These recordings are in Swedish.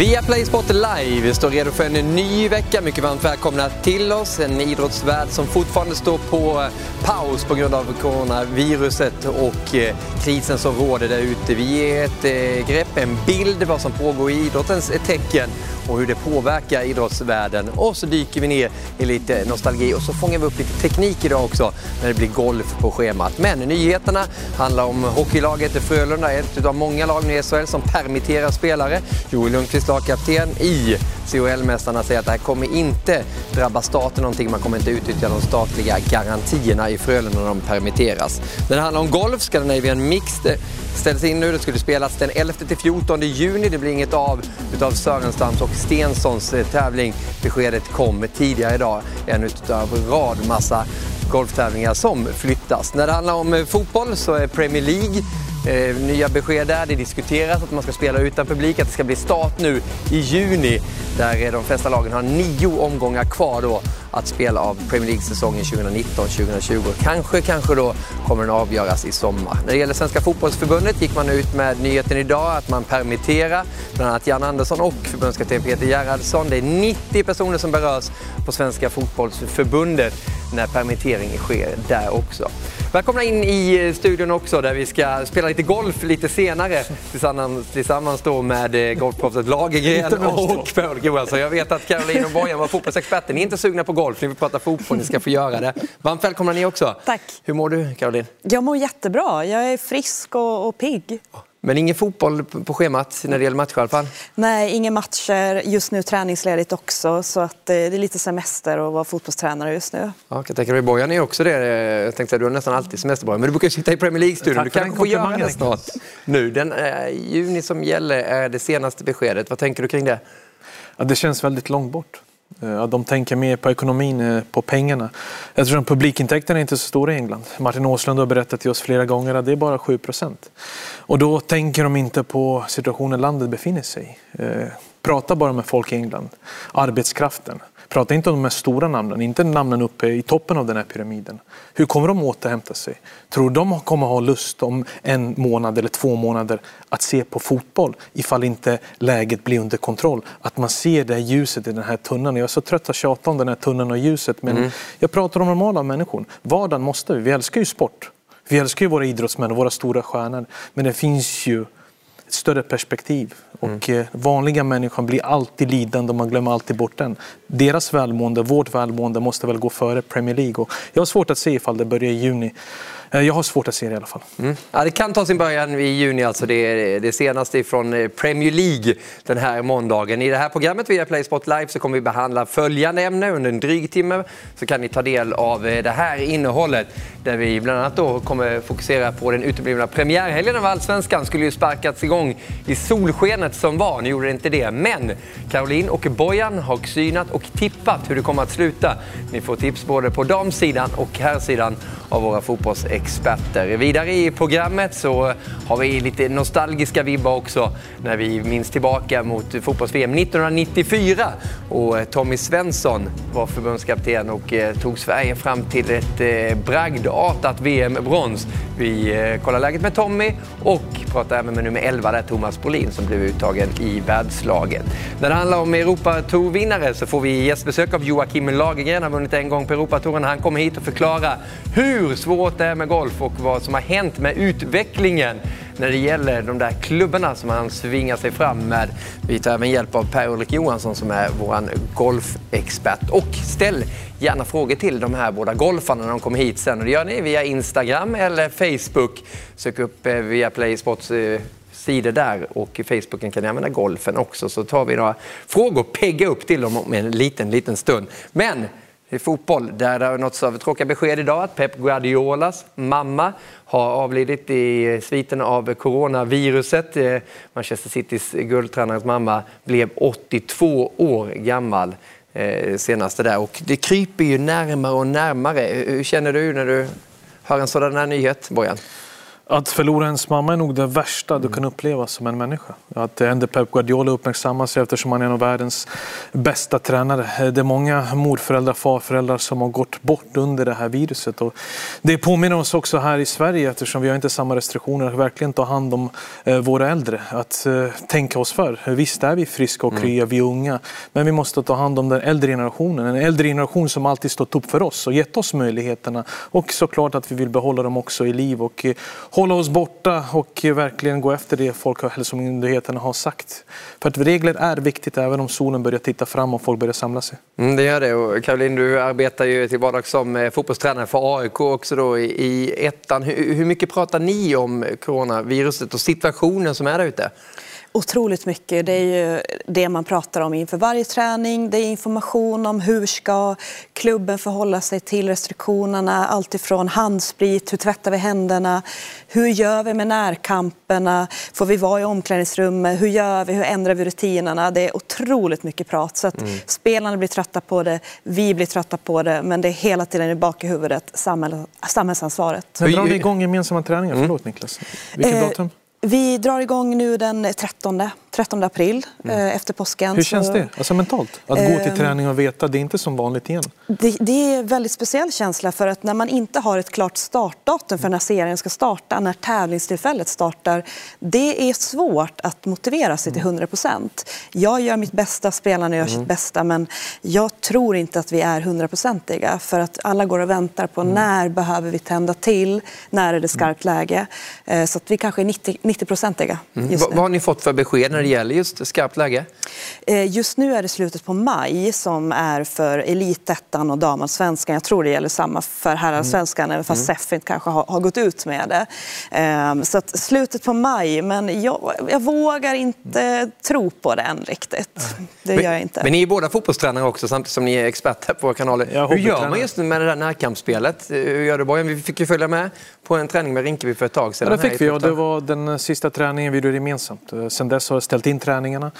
Via Playsport Live vi står redo för en ny vecka. Mycket varmt välkomna till oss. En idrottsvärld som fortfarande står på eh, paus på grund av coronaviruset och eh, krisen som råder där ute. Vi ger ett eh, grepp, en bild vad som pågår i idrottens tecken och hur det påverkar idrottsvärlden. Och så dyker vi ner i lite nostalgi och så fångar vi upp lite teknik idag också när det blir golf på schemat. Men nyheterna handlar om hockeylaget Frölunda, ett av många lag i SHL som permitterar spelare. Joel Lundqvist, lagkapten i CHL-mästarna, säger att det här kommer inte drabba staten någonting. Man kommer inte utnyttja de statliga garantierna i Frölunda när de permitteras. När det handlar om golf, Scandinavian Mixed eh, ställs in nu. Det skulle spelas den 11 till 14 juni. Det blir inget av utav Sörenstams och Stensons eh, tävling. Beskedet kom tidigare idag. En utav rad massa golftävlingar som flyttas. När det handlar om eh, fotboll så är Premier League Eh, nya besked där. Det diskuteras att man ska spela utan publik, att det ska bli start nu i juni där eh, de flesta lagen har nio omgångar kvar då att spela av Premier League-säsongen 2019-2020. Kanske, kanske då kommer den avgöras i sommar. När det gäller Svenska fotbollsförbundet gick man ut med nyheten idag att man permitterar bland annat Jan Andersson och förbundskapten Peter Gerhardsson. Det är 90 personer som berörs på Svenska fotbollsförbundet när permittering sker där också. Välkomna in i studion också där vi ska spela lite golf lite senare tillsammans, tillsammans då med eh, golfproffset Lagergren och Per Johansson. Jag vet att Caroline och Bojan var fotbollsexperter. Ni är inte sugna på golf, ni vill prata fotboll, ni ska få göra det. Varmt välkomna ni också. Tack. Hur mår du Caroline? Jag mår jättebra. Jag är frisk och, och pigg. Men ingen fotboll på schemat när det gäller matcher i alla fall? Nej, inga matcher. Just nu träningsledigt också. Så att eh, det är lite semester att vara fotbollstränare just nu. Ja, jag tänka mig Bojan är också det. Jag tänkte att du har nästan alltid semester Men du brukar ju sitta i Premier League-studion. Du kan få göra det snart. Nu, den eh, juni som gäller är det senaste beskedet. Vad tänker du kring det? Ja, det känns väldigt långt bort. Eh, att de tänker mer på ekonomin, eh, på pengarna. Eftersom publikintäkterna är inte så stora i England. Martin Åslund har berättat till oss flera gånger att det är bara 7 procent. Och då tänker de inte på situationen landet befinner sig i. Eh, prata bara med folk i England. Arbetskraften. Prata inte om de här stora namnen, inte namnen uppe i toppen av den här pyramiden. Hur kommer de återhämta sig? Tror de kommer ha lust om en månad eller två månader att se på fotboll ifall inte läget blir under kontroll? Att man ser det här ljuset i den här tunneln. Jag är så trött att tjata om den här tunneln och ljuset men mm. jag pratar om normala människor. Vardagen måste vi. Vi älskar ju sport. Vi älskar ju våra idrottsmän och våra stora stjärnor. Men det finns ju ett större perspektiv. Mm. Och eh, vanliga människan blir alltid lidande och man glömmer alltid bort den. Deras välmående, vårt välmående måste väl gå före Premier League. Och jag har svårt att se ifall det börjar i juni. Eh, jag har svårt att se det i alla fall. Mm. Ja, det kan ta sin början i juni, alltså det, det senaste från eh, Premier League den här måndagen. I det här programmet via Playsport Live så kommer vi behandla följande ämne under en dryg timme. Så kan ni ta del av eh, det här innehållet där vi bland annat då kommer fokusera på den uteblivna premiärhelgen av Allsvenskan. skulle ju sparkats igång i solskenet som var, nu gjorde det inte det. Men Caroline och Bojan har synat och tippat hur det kommer att sluta. Ni får tips både på damsidan och herrsidan av våra experter. Vidare i programmet så har vi lite nostalgiska vibbar också när vi minns tillbaka mot fotbolls-VM 1994. Och eh, Tommy Svensson var förbundskapten och eh, tog Sverige fram till ett eh, bragdartat VM-brons. Vi kollar läget med Tommy och pratar även med nummer 11 där, Thomas Brolin som blev uttagen i världslaget. När det handlar om Europatourvinnare så får vi gästbesök av Joakim Lagergren. Han har vunnit en gång på Europatouren. Han kommer hit och förklarar hur svårt det är med golf och vad som har hänt med utvecklingen när det gäller de där klubborna som han svingar sig fram med. Vi tar även hjälp av Per-Ulrik Johansson som är vår golfexpert. Och ställ gärna frågor till de här båda golfarna när de kommer hit sen. Och det gör ni via Instagram eller Facebook. Sök upp eh, via Playsports eh, sidor där och i Facebooken kan ni använda golfen också så tar vi några frågor och pegga upp till dem om en liten, liten stund. Men i fotboll. Där det har nåtts av tråkiga besked idag att Pep Guardiolas mamma har avlidit i sviten av coronaviruset. Eh, Manchester Citys guldtränares mamma blev 82 år gammal eh, senaste där och det kryper ju närmare och närmare. Hur känner du när du hör en sådan här nyhet, Bojan? Att förlora ens mamma är nog det värsta du kan uppleva som en människa. Att ändå Pep Guardiola uppmärksammas eftersom han är en av världens bästa tränare. Det är många morföräldrar, farföräldrar som har gått bort under det här viruset. Och det påminner oss också här i Sverige eftersom vi har inte samma restriktioner att verkligen ta hand om eh, våra äldre. Att eh, tänka oss för. Visst är vi friska och krya, vi är unga. Men vi måste ta hand om den äldre generationen. En äldre generation som alltid stått upp för oss och gett oss möjligheterna. Och såklart att vi vill behålla dem också i liv och eh, hålla oss borta och verkligen gå efter det Folkhälsomyndigheten har sagt. För att regler är viktigt även om solen börjar titta fram och folk börjar samla sig. Mm, det gör det. Och Caroline, du arbetar ju till vardags som eh, fotbollstränare för AIK också då i, ettan. Hur mycket pratar ni om coronaviruset och situationen som är där ute? Otroligt mycket. Det är ju det man pratar om inför varje träning. Det är information om hur ska klubben förhålla sig till restriktionerna. Alltifrån handsprit, hur tvättar vi händerna? Hur gör vi med närkamperna? Får vi vara i omklädningsrummet? Hur gör vi? Hur ändrar vi rutinerna? Det är otroligt mycket prat. Så att mm. Spelarna blir trötta på det, vi blir trötta på det. Men det är hela tiden i bak i huvudet samhäll, samhällsansvaret. När drar ni igång gemensamma träningar? Mm. Förlåt Niklas. Vilket eh, datum? Vi drar igång nu den 13. 13 april mm. Eh, efter påsken. Hur känns det alltså mentalt? Att gå till ehm, träning och veta det är inte som vanligt igen? Det, det, är en väldigt speciell känsla för att när man inte har ett klart startdatum för när serien ska starta, när tävlingstillfället startar, det är svårt att motivera sig till 100 procent. Jag gör mitt bästa, spelarna gör mm. sitt bästa, men jag tror inte att vi är hundraprocentiga för att alla går och väntar på mm. när behöver vi tända till, när är det skarpt läge? Eh, så att vi kanske är 90-procentiga 90 mm. Vad har ni fått för besked när det gäller just skarpt läge? Eh, just nu är det slutet på maj som är för elitettan och damallsvenskan. Jag tror det gäller samma för herrallsvenskan, mm. även fast mm. Kanske har, har, gått ut med det. Ehm, så att slutet på maj, men jag, jag vågar inte tro på det än riktigt. Det men, gör jag inte. Men ni är båda fotbollstränare också, samtidigt som ni är experter på kanaler. Hur gör man just med det där närkampsspelet? Du Bojan? Vi fick ju följa med på en träning med Rinkeby för ett tag sedan. Ja, det fick vi och det var den sista träningen vi gjorde gemensamt. Sen dess har jag ställt in träningarna.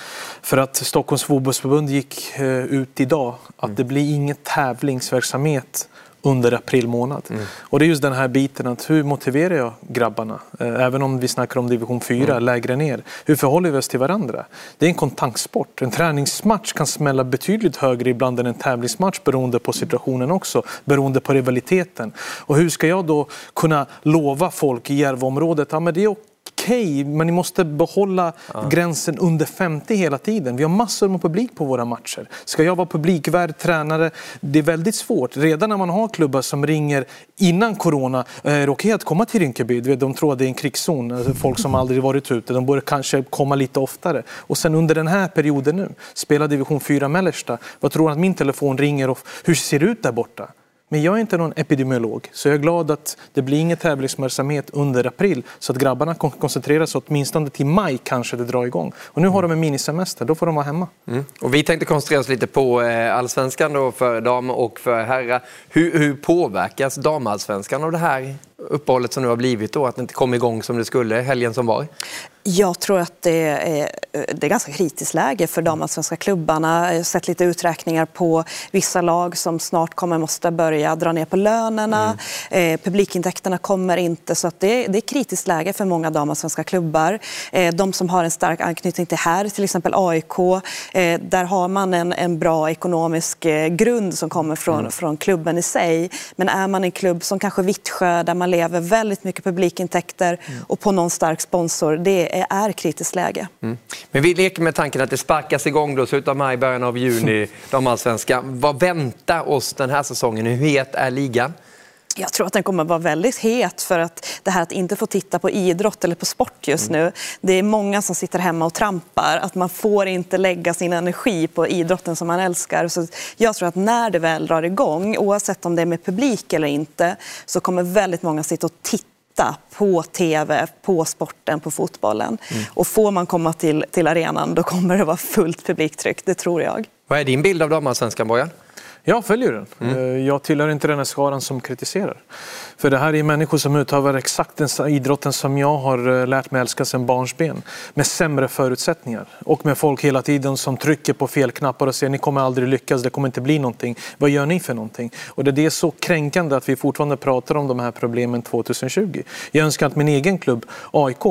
För att Stockholms fotbollsförbund gick eh, ut idag att mm. det blir ingen tävlingsverksamhet under april månad. Mm. Och det är just den här biten att hur motiverar jag grabbarna? Eh, även om vi snackar om division 4, mm. lägre ner. Hur förhåller vi oss till varandra? Det är en kontaktsport. En träningsmatch kan smälla betydligt högre ibland än en tävlingsmatch beroende på situationen också. Beroende på rivaliteten. Och hur ska jag då kunna lova folk i Järvaområdet att ja, det är okej, okay, men ni måste behålla ja. gränsen under 50 hela tiden. Vi har massor med publik på våra matcher. Ska jag vara publikvärd tränare? Det är väldigt svårt. Redan när man har klubbar som ringer innan corona, är det okej okay att komma till Rinkeby? De tror att det är en krigszon, alltså folk som aldrig varit ute. De borde kanske komma lite oftare. Och sen under den här perioden nu, spela division 4 mellersta. Vad tror du att min telefon ringer och hur ser det ut där borta? Men jag är inte någon epidemiolog, så jag är glad att det blir ingen tävlingsverksamhet under april så att grabbarna kan koncentrera sig åtminstone till maj kanske det drar igång. Och nu har de en minisemester, då får de vara hemma. Mm. Och vi tänkte koncentrera oss lite på eh, allsvenskan då för dam och för herrar. Hur, hur påverkas damallsvenskan av det här uppehållet som nu har blivit då, att det inte kom igång som det skulle helgen som var? Jag tror att det är, det är ganska kritiskt läge för de svenska klubbarna. Jag har sett lite uträkningar på vissa lag som snart kommer måste börja dra ner på lönerna. Mm. Eh, publikintäkterna kommer inte, så att det, det är kritiskt läge för många damallsvenska klubbar. Eh, de som har en stark anknytning till här, till exempel AIK, eh, där har man en, en bra ekonomisk eh, grund som kommer från, mm. från klubben i sig. Men är man en klubb som kanske Vittsjö, där man lever väldigt mycket publikintäkter mm. och på någon stark sponsor, det är kritiskt läge. Mm. Men vi leker med tanken att det sparkas igång då, slutet av maj, början av juni, de allsvenska. Vad väntar oss den här säsongen? Hur het är ligan? Jag tror att den kommer att vara väldigt het för att det här att inte få titta på idrott eller på sport just mm. nu. Det är många som sitter hemma och trampar. Att man får inte lägga sin energi på idrotten som man älskar. Så jag tror att när det väl drar igång, oavsett om det är med publik eller inte, så kommer väldigt många sitta och titta titta på tv, på sporten, på fotbollen. Mm. Och får man komma till, till arenan då kommer det vara fullt publiktryck, det tror jag. Vad är din bild av damallsvenskan, Bojan? Jag följer den. Mm. Eh, jag tillhör inte den här skaran som kritiserar. För det här är människor som utövar exakt den idrotten som jag har eh, lärt mig älska sedan barnsben. Med sämre förutsättningar. Och med folk hela tiden som trycker på fel knappar och säger ni kommer aldrig lyckas, det kommer inte bli någonting. Vad gör ni för någonting? Och det är så kränkande att vi fortfarande pratar om de här problemen 2020. Jag önskar att min egen klubb AIK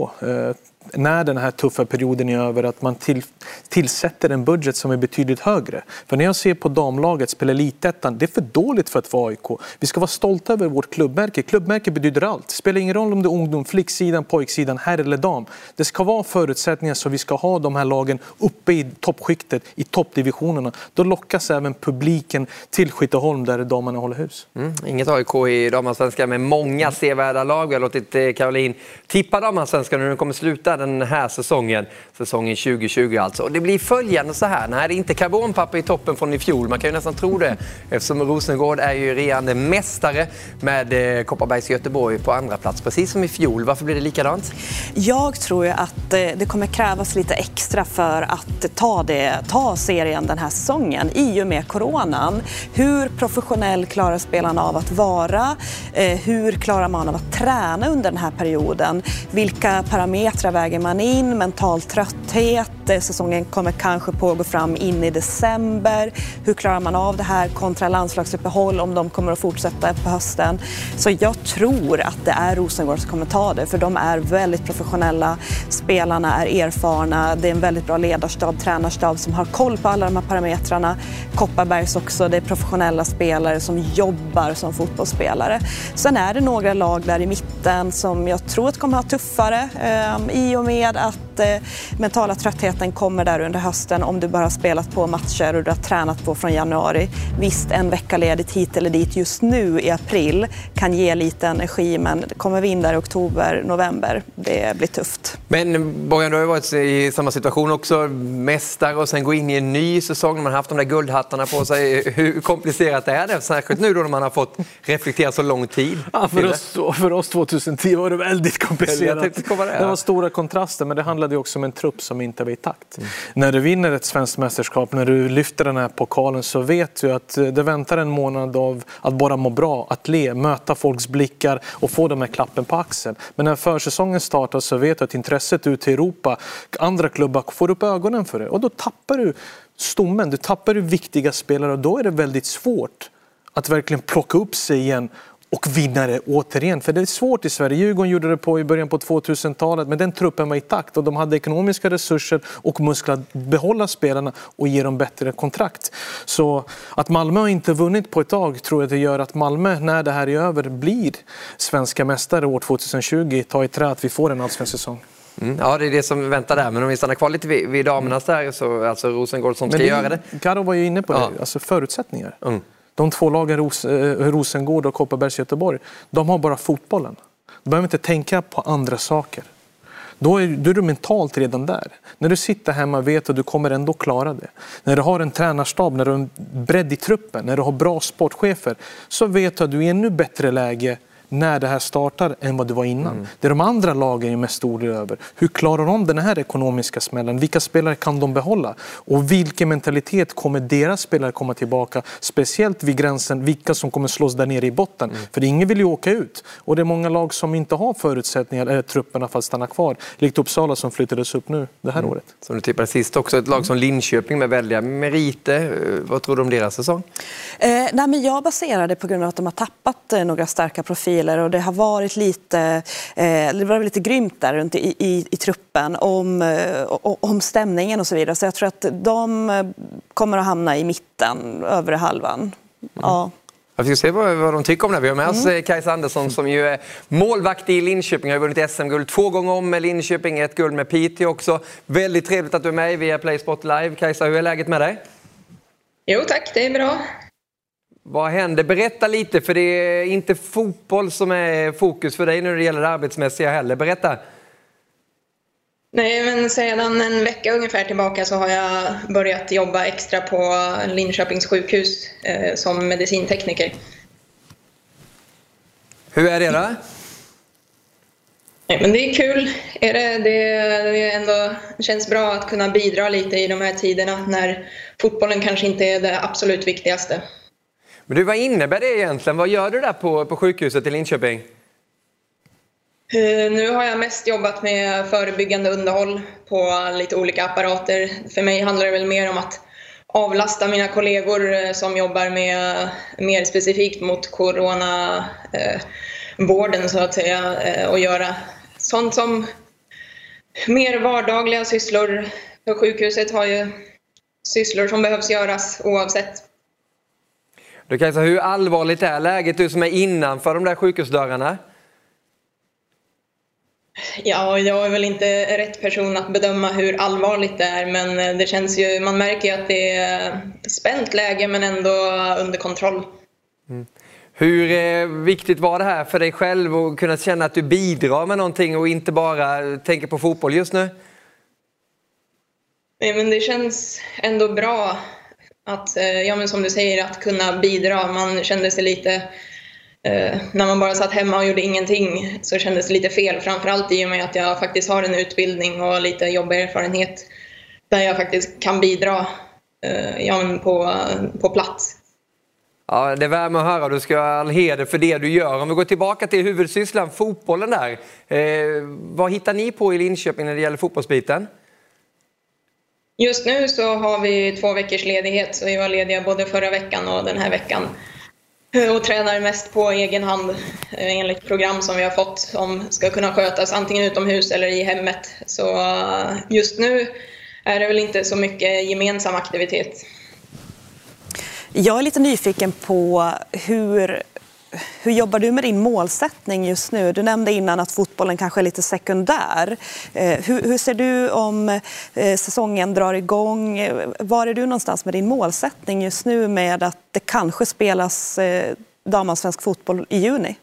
när den här tuffa perioden är över att man till, tillsätter en budget som är betydligt högre. För när jag ser på damlaget spela elitettan, det är för dåligt för att vara AIK. Vi ska vara stolta över vårt klubbmärke. Klubbmärke betyder allt. Det spelar ingen roll om det är ungdom, flicksidan, pojksidan, herr eller dam. Det ska vara förutsättningar så vi ska ha de här lagen uppe i toppskiktet, i toppdivisionerna. Då lockas även publiken till Skytteholm där damerna håller hus. Mm, inget AIK i damallsvenskan med många sevärda lag. Vi har låtit eh, Caroline tippa damallsvenskan hur den kommer sluta den här säsongen. Säsongen 2020 alltså. Och det blir följande så här. Nej, det är inte karbonpapper i toppen från i fjol. Man kan ju nästan tro det eftersom Rosengård är ju regerande mästare med eh, Kopparbergs Göteborg på andra plats precis som i fjol. Varför blir det likadant? Jag tror ju att eh, det kommer krävas lite extra för att ta, det, ta serien den här säsongen i och med coronan. Hur professionell klarar spelarna av att vara? Eh, hur klarar man av att träna under den här perioden? Vilka parametrar väger man in? Mental trötthet? Eh, säsongen kommer kanske pågå fram in i december. Hur klarar man av det här kontra landslagsuppehåll om de kommer att fortsätta på hösten? Så jag tror att det är Rosengård som kommer ta det för de är väldigt professionella. Spelarna är erfarna. Det är en väldigt bra ledarstab, tränarstab som har koll på alla de här parametrarna. Kopparbergs också, det är professionella spelare som jobbar som fotbollsspelare. Sen är det några lag där i mitten som jag tror att kommer att ha tuffare. Ehm, i och med att eh, mentala tröttheten kommer där under hösten om du bara har spelat på matcher och du har tränat på från januari. Visst, en vecka ledigt hit eller dit just nu i april kan ge lite energi men kommer vi in där i oktober, november, det blir tufft. Men Bojan, du har ju varit i samma situation också, mästare och sen gå in i en ny säsong när man har haft de där guldhattarna på sig. Hur komplicerat är det? Särskilt nu då när man har fått reflektera så lång tid. Ja, för, oss, för oss 2010 var det väldigt komplicerat. Det, det var stora kontraster, men det handlade också om en trupp som inte var i takt. Mm. När du vinner ett svenskt mästerskap, när du lyfter den här pokalen så vet du att eh, det väntar en månad av att bara må bra, att le, möta folks blickar och få de här klappen på axeln. Men när försäsongen startar så vet du att intresset ut till Europa, andra klubbar får upp ögonen för det och då tappar du stommen, du tappar du viktiga spelare och då är det väldigt svårt att verkligen plocka upp sig igen och vinnare återigen. För det är svårt i Sverige. Djurgården gjorde det på i början på 2000-talet men den truppen var i takt och de hade ekonomiska resurser och muskler att behålla spelarna och ge dem bättre kontrakt. Så att Malmö inte vunnit på ett tag tror jag det gör att Malmö, när det här är över, blir svenska mästare år 2020. Ta i trä att vi får en allsvensk säsong. Mm, ja, det är det som väntar där. Men om vi stannar kvar lite vid, vid damernas där, så alltså Rosengård som ska det, göra det. Karo var ju inne på det, ja. alltså förutsättningar. Mm. De två lagen, Ros eh, Rosengård och Kopparbergs Göteborg, de har bara fotbollen. De behöver inte tänka på andra saker. Då är, då är du mentalt redan där. När du sitter hemma vet att du kommer ändå klara det. När du har en tränarstab, när du har en bredd i truppen, när du har bra sportchefer så vet du att du är i ännu bättre läge när det här startar än vad det var innan. Mm. Det är de andra lagen är mest oroliga över. Hur klarar de den här ekonomiska smällen? Vilka spelare kan de behålla? Och vilken mentalitet kommer deras spelare komma tillbaka? Speciellt vid gränsen, vilka som kommer slås där nere i botten. Mm. För ingen vill ju åka ut. Och det är många lag som inte har förutsättningar, eller trupperna för att stanna kvar. Likt Uppsala som flyttades upp nu det här mm. året. Som du tippade sist också, ett lag som Linköping med väldiga meriter. Vad tror du om deras säsong? Eh, nej, men jag baserar det på grund av att de har tappat eh, några starka profiler profiler och det har varit lite, eh, det var lite grymt där runt i, i, i truppen om, eh, om stämningen och så vidare. Så jag tror att de eh, kommer att hamna i mitten, övre halvan. Mm. Ja. Vi ska se vad, vad de tycker om det. Vi har med oss mm. Kajsa Andersson som ju är målvakt i Linköping. Har vunnit SM-guld två gånger om med Linköping, ett guld med Piteå också. Väldigt trevligt att du är med via Playsport Live. Kajsa, hur är läget med dig? Jo tack, det är bra. Vad händer? Berätta lite, för det är inte fotboll som är fokus för dig när det gäller det arbetsmässiga heller. Berätta! Nej, men sedan en vecka ungefär tillbaka så har jag börjat jobba extra på Linköpings sjukhus eh, som medicintekniker. Hur är det då? Nej, men det är kul. Är det, det, det, ändå, det känns bra att kunna bidra lite i de här tiderna när fotbollen kanske inte är det absolut viktigaste. Men du, vad innebär det egentligen? Vad gör du där på, på sjukhuset i Linköping? Eh, nu har jag mest jobbat med förebyggande underhåll på lite olika apparater. För mig handlar det väl mer om att avlasta mina kollegor eh, som jobbar med mer specifikt mot coronavården eh, så att säga och göra sånt som mer vardagliga sysslor. För sjukhuset har ju sysslor som behövs göras oavsett. Du Kajsa, hur allvarligt är läget, du som är innanför de där sjukhusdörrarna? Ja, jag är väl inte rätt person att bedöma hur allvarligt det är men det känns ju, man märker ju att det är spänt läge men ändå under kontroll. Mm. Hur eh, viktigt var det här för dig själv att kunna känna att du bidrar med någonting och inte bara tänker på fotboll just nu? Nej, men det känns ändå bra att, eh, ja men som du säger, att kunna bidra. Man kände sig lite, eh, när man bara satt hemma och gjorde ingenting, så kändes det lite fel. Framförallt i och med att jag faktiskt har en utbildning och lite jobberfarenhet där jag faktiskt kan bidra eh, ja, på, på plats. Ja, det värmer att höra. Du ska ha all heder för det du gör. Om vi går tillbaka till huvudsysslan, fotbollen där. Eh, vad hittar ni på i Linköping när det gäller fotbollsbiten? Just nu så har vi två veckors ledighet, så vi var lediga både förra veckan och den här veckan. Eh, och tränar mest på egen hand eh, enligt program som vi har fått som ska kunna skötas antingen utomhus eller i hemmet. Så eh, just nu är det väl inte så mycket gemensam aktivitet. Jag är lite nyfiken på hur hur jobbar du med din målsättning just nu? Du nämnde innan att fotbollen kanske är lite sekundär. Eh, hur, hur ser du om eh, säsongen drar igång? Var är du någonstans med din målsättning just nu med att det kanske spelas eh, damallsvensk fotboll i juni?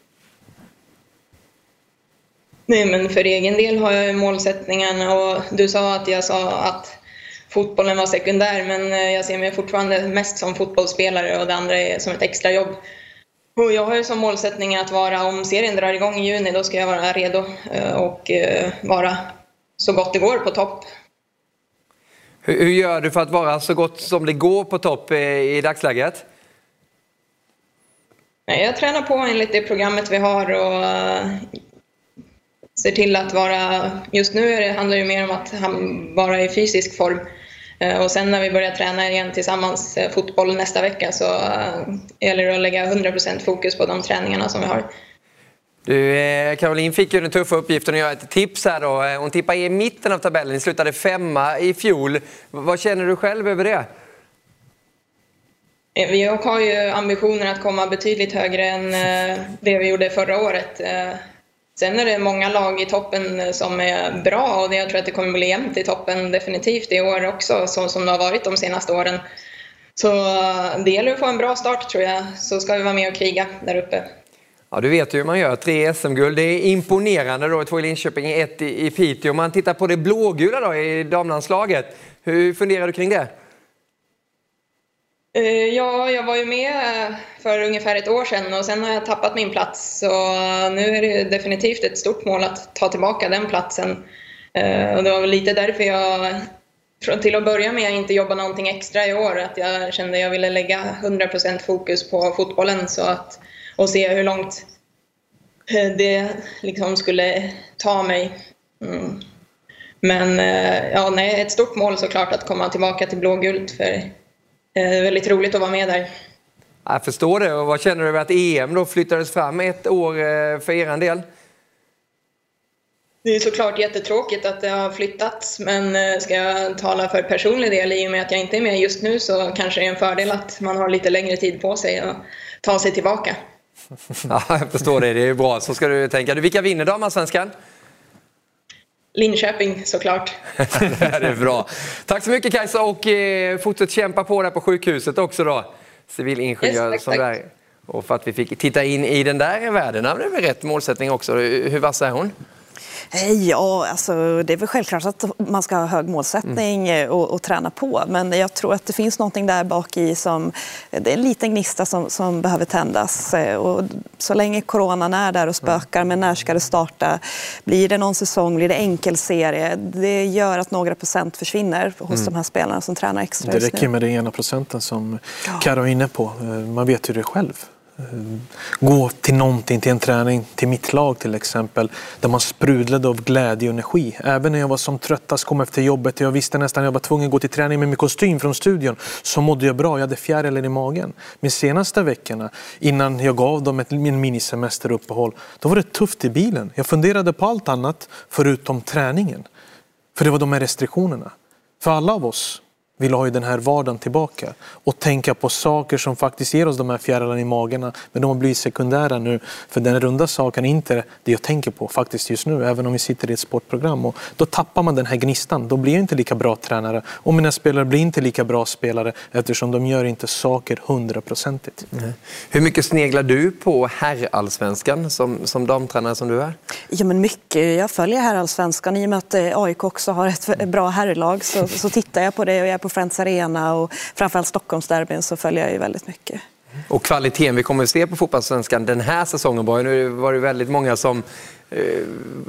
Nej, men för egen del har jag målsättningen och du sa att jag sa att fotbollen var sekundär men jag ser mig fortfarande mest som fotbollsspelare och det andra är som ett extrajobb. Och jag har ju som målsättning att vara, om serien drar igång i juni, då ska jag vara redo eh, och eh, vara så gott det går på topp. Hur, hur gör du för att vara så gott som det går på topp eh, i dagsläget? Jag tränar på enligt det programmet vi har och ser till att vara... Just nu handlar det mer om att vara i fysisk form. Eh, och sen när vi börjar träna igen tillsammans eh, fotboll nästa vecka så eh, gäller det att lägga 100% fokus på de träningarna som vi har. Du, Caroline fick ju den tuffa uppgiften att göra ett tips här då. Hon tippade i mitten av tabellen, Ni slutade femma i fjol. Vad känner du själv över det? Vi har ju ambitionen att komma betydligt högre än det vi gjorde förra året. Sen är det många lag i toppen eh, som är bra och jag tror att det kommer bli jämnt i toppen definitivt i år också, så som det har varit de senaste åren. Så eh, det gäller att få en bra start tror jag, så ska vi vara med och kriga där uppe. Ja, du vet ju hur man gör. Tre SM-guld. Det är imponerande. Då. Två i Linköping, ett i Piteå. Om man tittar på det blågula då, i damlandslaget, hur funderar du kring det? Eh, ja, jag var ju med för ungefär ett år sedan och sen har jag tappat min plats. Så nu är det definitivt ett stort mål att ta tillbaka den platsen. Eh, och det var väl lite därför jag till att börja med inte jobbade någonting extra i år. Att jag kände att jag ville lägga 100% fokus på fotbollen så att, och se hur långt eh, det liksom skulle ta mig. Mm. Men ja, nej, ett stort mål såklart att komma tillbaka till blågult. För väldigt roligt att vara med där. Jag förstår det. Och vad känner du över att EM då flyttades fram ett år eh, för er del? Det är såklart jättetråkigt att det har flyttats, men eh, ska jag tala för personlig del i och med att jag inte är med just nu så kanske det är en fördel att man har lite längre tid på sig att ta sig tillbaka. Ja, jag förstår det. Det är bra. Så ska du tänka. Vilka vinner damallsvenskan? Linköping såklart. det är bra. Tack så mycket Kajsa och eh, fortsätt kämpa på där på sjukhuset också då. Civilingenjör yes, som är. Och för att vi fick titta in i den där världen. Det är väl rätt målsättning också. Hur vass är hon? Ja, alltså, det är väl självklart att man ska ha hög målsättning mm. och, och, träna på. Men jag tror att det finns någonting där bak i som... Det är en liten gnista som, som behöver tändas. Och så länge coronan är där och spökar, men när ska det starta? Blir det någon säsong? Blir det enkelserie? Det gör att några procent försvinner hos mm. de här spelarna som tränar extra Det räcker med den ena procenten som Karo är inne på. Man vet ju det själv. Eh, gå till någonting, till en träning, till mitt lag till exempel, där man sprudlade av glädje och energi. Även när jag var som tröttast, kom efter jobbet, jag visste nästan att jag var tvungen att gå till träning med min kostym från studion, så mådde jag bra, jag hade fjärilar i magen. Men senaste veckorna, innan jag gav dem ett min minisemesteruppehåll, då var det tufft i bilen. Jag funderade på allt annat förutom träningen. För det var de här restriktionerna. För alla av oss vill ha ju den här vardagen tillbaka och tänka på saker som faktiskt ger oss de här fjärilarna i magen. Men de har blivit sekundära nu för den runda saken är inte det jag tänker på faktiskt just nu även om vi sitter i ett sportprogram. Och då tappar man den här gnistan. Då blir jag inte lika bra tränare och mina spelare blir inte lika bra spelare eftersom de gör inte saker hundraprocentigt. Mm. Hur mycket sneglar du på herrallsvenskan som, som damtränare som du är? Ja, men mycket. Jag följer herrallsvenskan i och med att eh, AIK också har ett bra herrlag så, så tittar jag på det och jag är på Friends Arena och framförallt Stockholmsderbyn så följer jag ju väldigt mycket. Och kvaliteten vi kommer att se på fotbollssvenskan den här säsongen, Borg. Nu var det väldigt många som eh,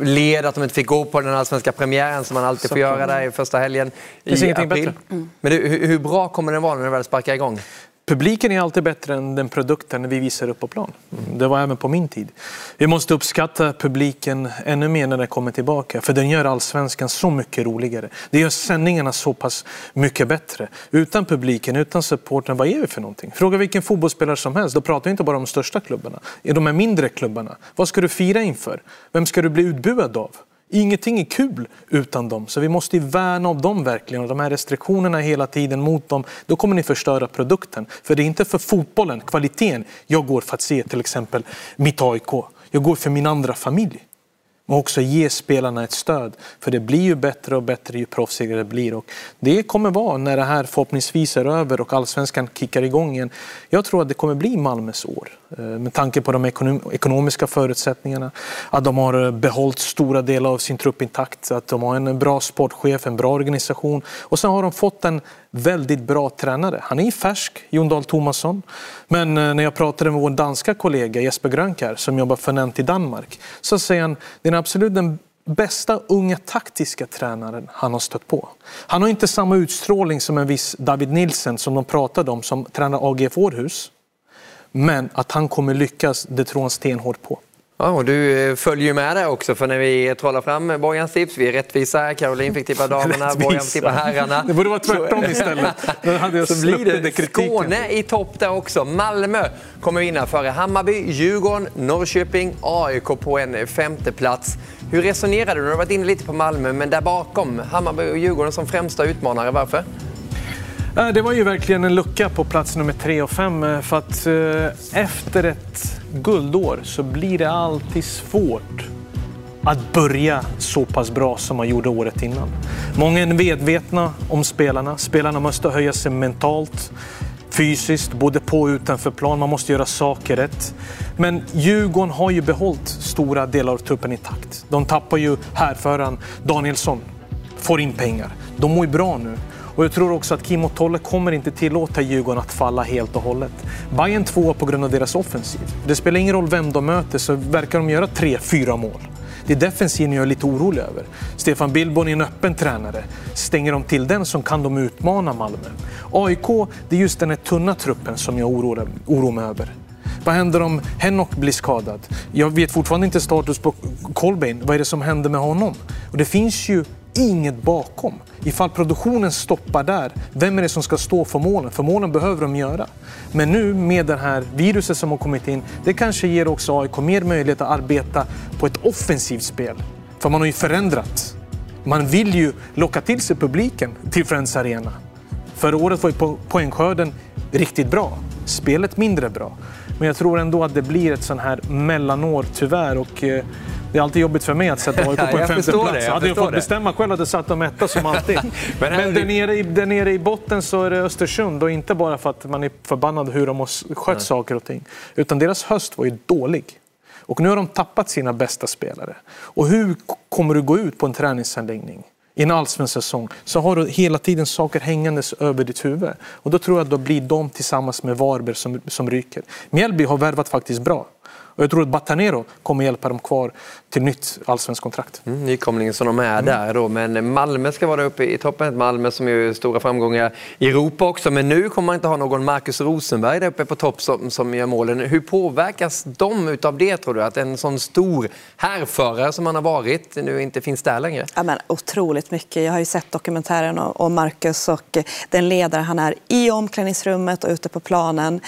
led att de inte fick gå på den allsvenska premiären som man alltid får göra där i första helgen i april. Mm. Men hur, hur bra kommer den vara när den väl sparkar igång? Publiken är alltid bättre än den produkten vi visar upp på plan. Mm, det var även på min tid. Vi måste uppskatta publiken ännu mer när den kommer tillbaka. För den gör allsvenskan så mycket roligare. Det gör sändningarna så pass mycket bättre. Utan publiken, utan supporten, vad är vi för någonting? Fråga vilken fotbollsspelare som helst. Då pratar vi inte bara om de största klubbarna. I de här mindre klubbarna, vad ska du fira inför? Vem ska du bli utbuad av? Ingenting är kul utan dem, så vi måste värna om dem verkligen. Och de här restriktionerna hela tiden mot dem, då kommer ni förstöra produkten. För det är inte för fotbollen, kvaliteten, jag går för att se till exempel mitt AIK. Jag går för min andra familj och också ge spelarna ett stöd. För det blir ju bättre och bättre ju proffsigare det blir. Och det kommer vara när det här förhoppningsvis är över och allsvenskan kickar igång igen. Jag tror att det kommer bli Malmös år. Eh, med tanke på de ekonomiska förutsättningarna. Att de har eh, behållit stora delar av sin trupp intakt. Att de har en bra sportchef, en bra organisation. Och sen har de fått en väldigt bra tränare. Han är färsk, Jon Dahl Tomasson. Men eh, när jag pratade med vår danska kollega Jesper Grönkär som jobbar för Nent i Danmark så säger han det är absolut den bästa unga taktiska tränaren han har stött på. Han har inte samma utstrålning som en viss David Nilsen som de pratade om som tränar AGF Århus. Men att han kommer lyckas, det tror han stenhårt på. Ja, och du eh, följer med där också för när vi trollar fram Bojans tips, vi är rättvisa. Caroline fick tippa damerna, Bojan tippar herrarna. Det borde vara tvärtom istället. Då hade jag så blir det. Skåne i topp där också. Malmö kommer vinna före Hammarby, Djurgården, Norrköping, AIK på en femte plats. Hur resonerar du? Du har varit inne lite på Malmö, men där bakom, Hammarby och Djurgården som främsta utmanare. Varför? Det var ju verkligen en lucka på plats nummer tre och fem eh, för att eh, efter ett guldår så blir det alltid svårt att börja så pass bra som man gjorde året innan. Många är medvetna om spelarna. Spelarna måste höja sig mentalt, fysiskt, både på och utanför plan. Man måste göra saker rätt. Men Djurgården har ju behållit stora delar av truppen intakt. De tappar ju härföraren Danielsson, får in pengar. De mår ju bra nu. Och jag tror också att Kim och Tolle kommer inte tillåta Djurgården att falla helt och hållet. Bayern tvåa på grund av deras offensiv. Det spelar ingen roll vem de möter så verkar de göra tre, fyra mål. Det är defensiven jag är lite orolig över. Stefan Billborn är en öppen tränare. Stänger de till den så kan de utmana Malmö. AIK, det är just den här tunna truppen som jag oroar, oroar mig över. Vad händer om Henok blir skadad? Jag vet fortfarande inte status på Colbain. Vad är det som händer med honom? Och det finns ju inget bakom. Ifall produktionen stoppar där, vem är det som ska stå för målen? För målen behöver de göra. Men nu med det här viruset som har kommit in, det kanske ger också AIK mer möjlighet att arbeta på ett offensivt spel. För man har ju förändrat. Man vill ju locka till sig publiken till Friends Arena. Förra året var ju poängskörden riktigt bra, spelet mindre bra. Men jag tror ändå att det blir ett sånt här mellanår tyvärr. Och, eh, det är alltid jobbigt för mig att sätta AIK på en femte plats. Det, jag hade jag fått det. bestämma själv hade jag satt dem etta som alltid. Men, Men där, nere i, där nere i botten så är det Östersund och inte bara för att man är förbannad hur de har skött Nej. saker och ting. Utan deras höst var ju dålig. Och nu har de tappat sina bästa spelare. Och hur kommer du gå ut på en träningsanläggning i en allsvensk säsong så har du hela tiden saker hängandes över ditt huvud. Och då tror jag att då blir de tillsammans med Varberg som, som ryker. Mjällby har värvat faktiskt bra. Och jag tror att Batanero kommer hjälpa dem kvar till nytt allsvenskt kontrakt. Mm, nykomlingen som de är mm. där då. Men Malmö ska vara uppe i toppen. Malmö som ju stora framgångar i Europa också. Men nu kommer man inte ha någon Marcus Rosenberg där uppe på topp som, som gör målen. Hur påverkas de utav det tror du? Att en sån stor härförare som han har varit nu inte finns där längre? Ja, men otroligt mycket. Jag har ju sett dokumentären om Marcus och den ledare han är i omklädningsrummet och ute på planen.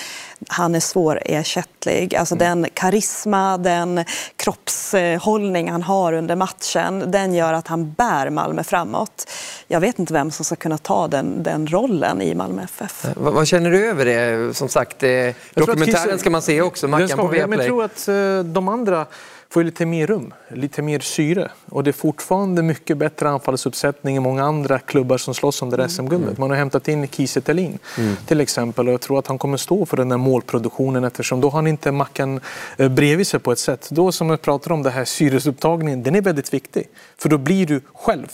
Han är svårersättlig. Alltså mm. den karisma, den kroppshållning han har under matchen, den gör att han bär Malmö framåt. Jag vet inte vem som ska kunna ta den, den rollen i Malmö FF. Eh, vad, vad känner du över det? Som sagt, eh, dokumentären ska man se också, Mackan på Viaplay. Jag tror att eh, de andra får lite mer rum, lite mer syre. Och det är fortfarande mycket bättre anfallsuppsättning än många andra klubbar som slåss om det där mm. SM-guldet. Man har hämtat in Kiese mm. till exempel och jag tror att han kommer stå för den där målproduktionen eftersom då har han inte Mackan eh, bredvid sig på ett sätt. Då som jag pratar om det här syresupptagningen, den är väldigt viktig. För då blir du själv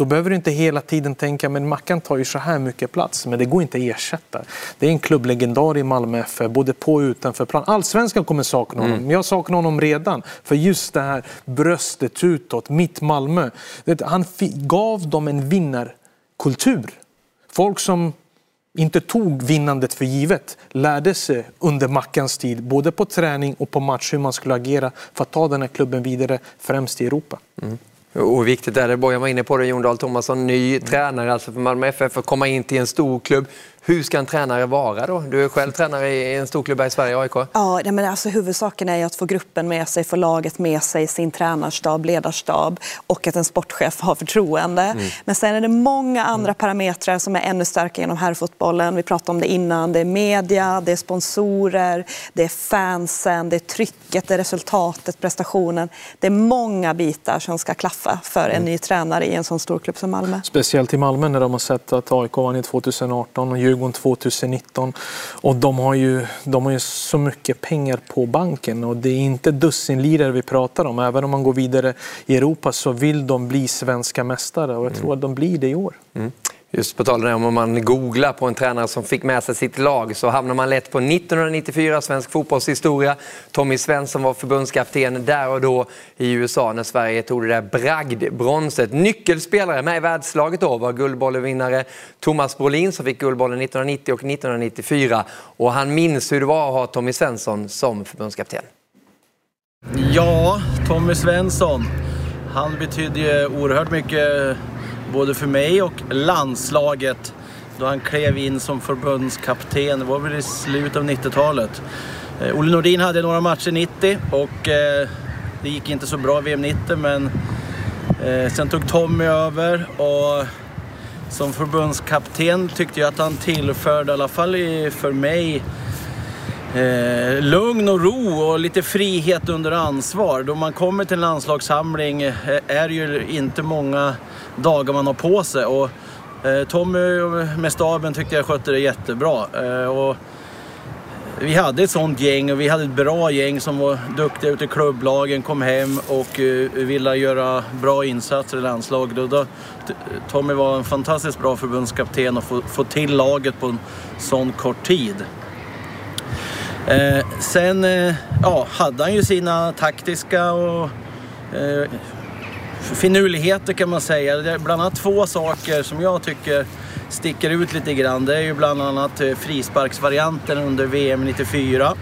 då behöver du inte hela tiden tänka men Mackan tar ju så här mycket plats, men det går inte att ersätta. Det är en klubblegendar i Malmö FF, både på och utanför plan. Allsvenskan kommer sakna honom, mm. jag saknar honom redan. För just det här bröstet utåt, mitt Malmö. Han gav dem en vinnarkultur. Folk som inte tog vinnandet för givet lärde sig under Mackans tid, både på träning och på match, hur man skulle agera för att ta den här klubben vidare, främst i Europa. Mm. Och viktigt är det, Bojan var inne på det, Jon Dahl Tomasson, ny mm. tränare alltså för Malmö FF, att komma in till en stor klubb. Hur ska en tränare vara då? Du är själv tränare i en stor klubb här i Sverige, AIK. Ja, men alltså, huvudsaken är att få gruppen med sig, få laget med sig, sin tränarstab, ledarstab och att en sportchef har förtroende. Mm. Men sen är det många andra mm. parametrar som är ännu starkare inom herrfotbollen. Vi pratade om det innan. Det är media, det är sponsorer, det är fansen, det är trycket, det är resultatet, prestationen. Det är många bitar som ska klaffa för en mm. ny tränare i en sån stor klubb som Malmö. Speciellt i Malmö när de har sett att AIK vann i 2018 och Djurgården 2019. Och de har, ju, de har ju så mycket pengar på banken och det är inte dussinlirare vi pratar om. Även om man går vidare i Europa så vill de bli svenska mästare och jag tror att de blir det i år. Mm. Just på tal om man googlar på en tränare som fick med sig sitt lag så hamnar man lätt på 1994 svensk fotbollshistoria. Tommy Svensson var förbundskapten där och då i USA när Sverige tog det där bragdbronset. Nyckelspelare med i världslaget då var guldbollevinnare Thomas Brolin som fick guldbollen 1990 och 1994 och han minns hur det var att ha Tommy Svensson som förbundskapten. Ja, Tommy Svensson. Han betydde ju oerhört mycket både för mig och landslaget då han klev in som förbundskapten. Det var väl i slutet av 90-talet. Eh, Olle Nordin hade några matcher 90 och eh, det gick inte så bra i VM 90 men eh, sen tog Tommy över och som förbundskapten tyckte jag att han tillförde, i alla fall för mig, Eh, lugn och ro och lite frihet under ansvar. Då man kommer till en landslagssamling eh, är det ju inte många dagar man har på sig. Och, eh, Tommy eh, med staben tyckte jag skötte det jättebra. Eh, och vi hade ett sånt gäng och vi hade ett bra gäng som var duktiga ute i klubblagen, kom hem och uh, ville göra bra insatser i landslaget. Och då, Tommy var en fantastiskt bra förbundskapten och få, få till laget på en sån kort tid. Eh, sen eh, ja, hade han ju sina taktiska och eh, finurligheter kan man säga. Det är bland annat två saker som jag tycker sticker ut lite grann. Det är ju bland annat eh, frisparksvarianten under VM 94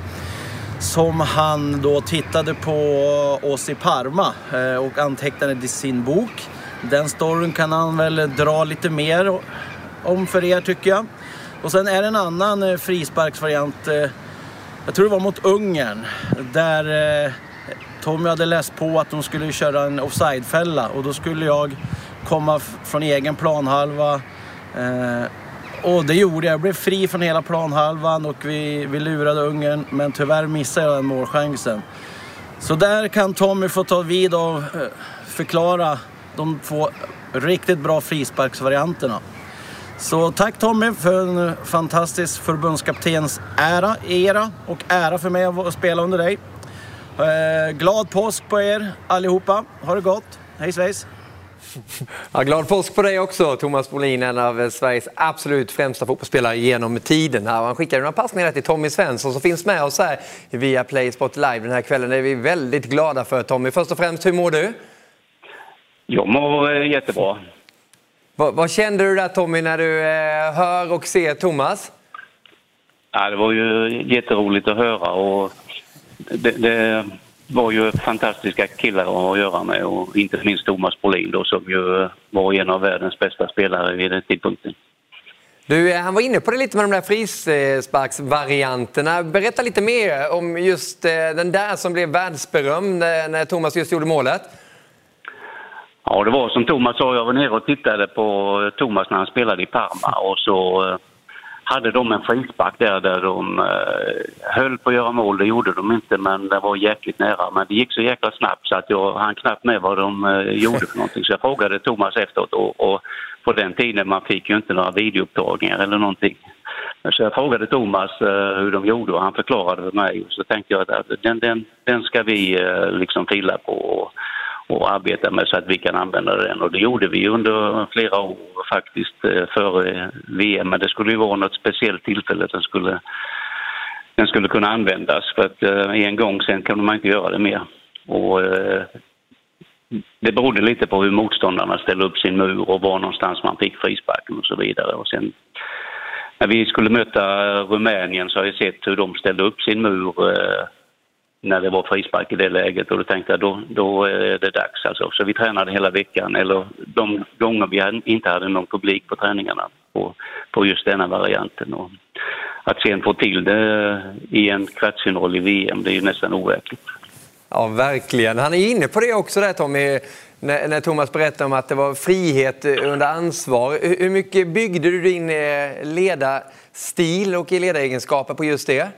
som han då tittade på oss i Parma eh, och antecknade i sin bok. Den storyn kan han väl dra lite mer om för er tycker jag. Och sen är det en annan eh, frisparksvariant eh, jag tror det var mot Ungern, där eh, Tommy hade läst på att de skulle köra en offsidefälla och då skulle jag komma från egen planhalva. Eh, och det gjorde jag. Jag blev fri från hela planhalvan och vi, vi lurade Ungern, men tyvärr missade jag den målchansen. Så där kan Tommy få ta vid och eh, förklara de två riktigt bra frisparksvarianterna. Så tack Tommy för en fantastisk förbundskaptens ära, era och ära för mig att spela under dig. Eh, glad påsk på er allihopa. Ha det gott. Hej svejs! Ja, glad påsk på dig också, Thomas Brolin, en av Sveriges absolut främsta fotbollsspelare genom tiden. Han skickade några passningar till Tommy Svensson som finns med oss här via Play Sport Live den här kvällen. Det är vi väldigt glada för. Tommy, först och främst, hur mår du? Jag mår eh, jättebra. Vad, vad kände du där Tommy när du eh, hör och ser Thomas? Ja, det var ju jätteroligt att höra och det, det var ju fantastiska killar att göra med och inte minst Thomas Brolin då som ju var en av världens bästa spelare vid den tidpunkten. Du, eh, han var inne på det lite med de där frisparksvarianterna. Berätta lite mer om just eh, den där som blev världsberömd när Thomas just gjorde målet. Ja, det var som Thomas sa, jag var nere och tittade på Thomas när han spelade i Parma och så eh, hade de en frispark där, där de eh, höll på att göra mål. Det gjorde de inte, men det var jäkligt nära. Men det gick så jäkla snabbt så att jag hann knappt med vad de eh, gjorde för någonting. Så jag frågade Thomas efteråt och, och på den tiden man fick ju inte några videoupptagningar eller någonting. Så jag frågade Thomas hur de gjorde och han förklarade för mig. Så tänkte jag att den, den, den ska vi liksom fila på. Och, arbeta med så att vi kan använda den. Och det gjorde vi under flera år faktiskt eh, före eh, VM. Men det skulle ju vara något speciellt tillfälle att den skulle, den skulle kunna användas. För att eh, en gång sen kunde man inte göra det mer. Och, det berodde lite på hur motståndarna ställde upp sin mur och var någonstans man fick frisparken och så vidare. Och sen när vi skulle möta Rumänien så har jag sett hur de ställde upp sin mur när det var frispark i det läget och då tänkte jag då, då är det dags alltså. Så vi tränade hela veckan eller de gånger vi inte hade någon publik på träningarna på, på just denna varianten. Och att sen få till det i en kvartsfinal i VM, det är ju nästan overkligt. Ja, verkligen. Han är inne på det också där Tommy, när, när Thomas berättade om att det var frihet under ansvar. Hur mycket byggde du din eh, ledarstil och ledaregenskaper på just det?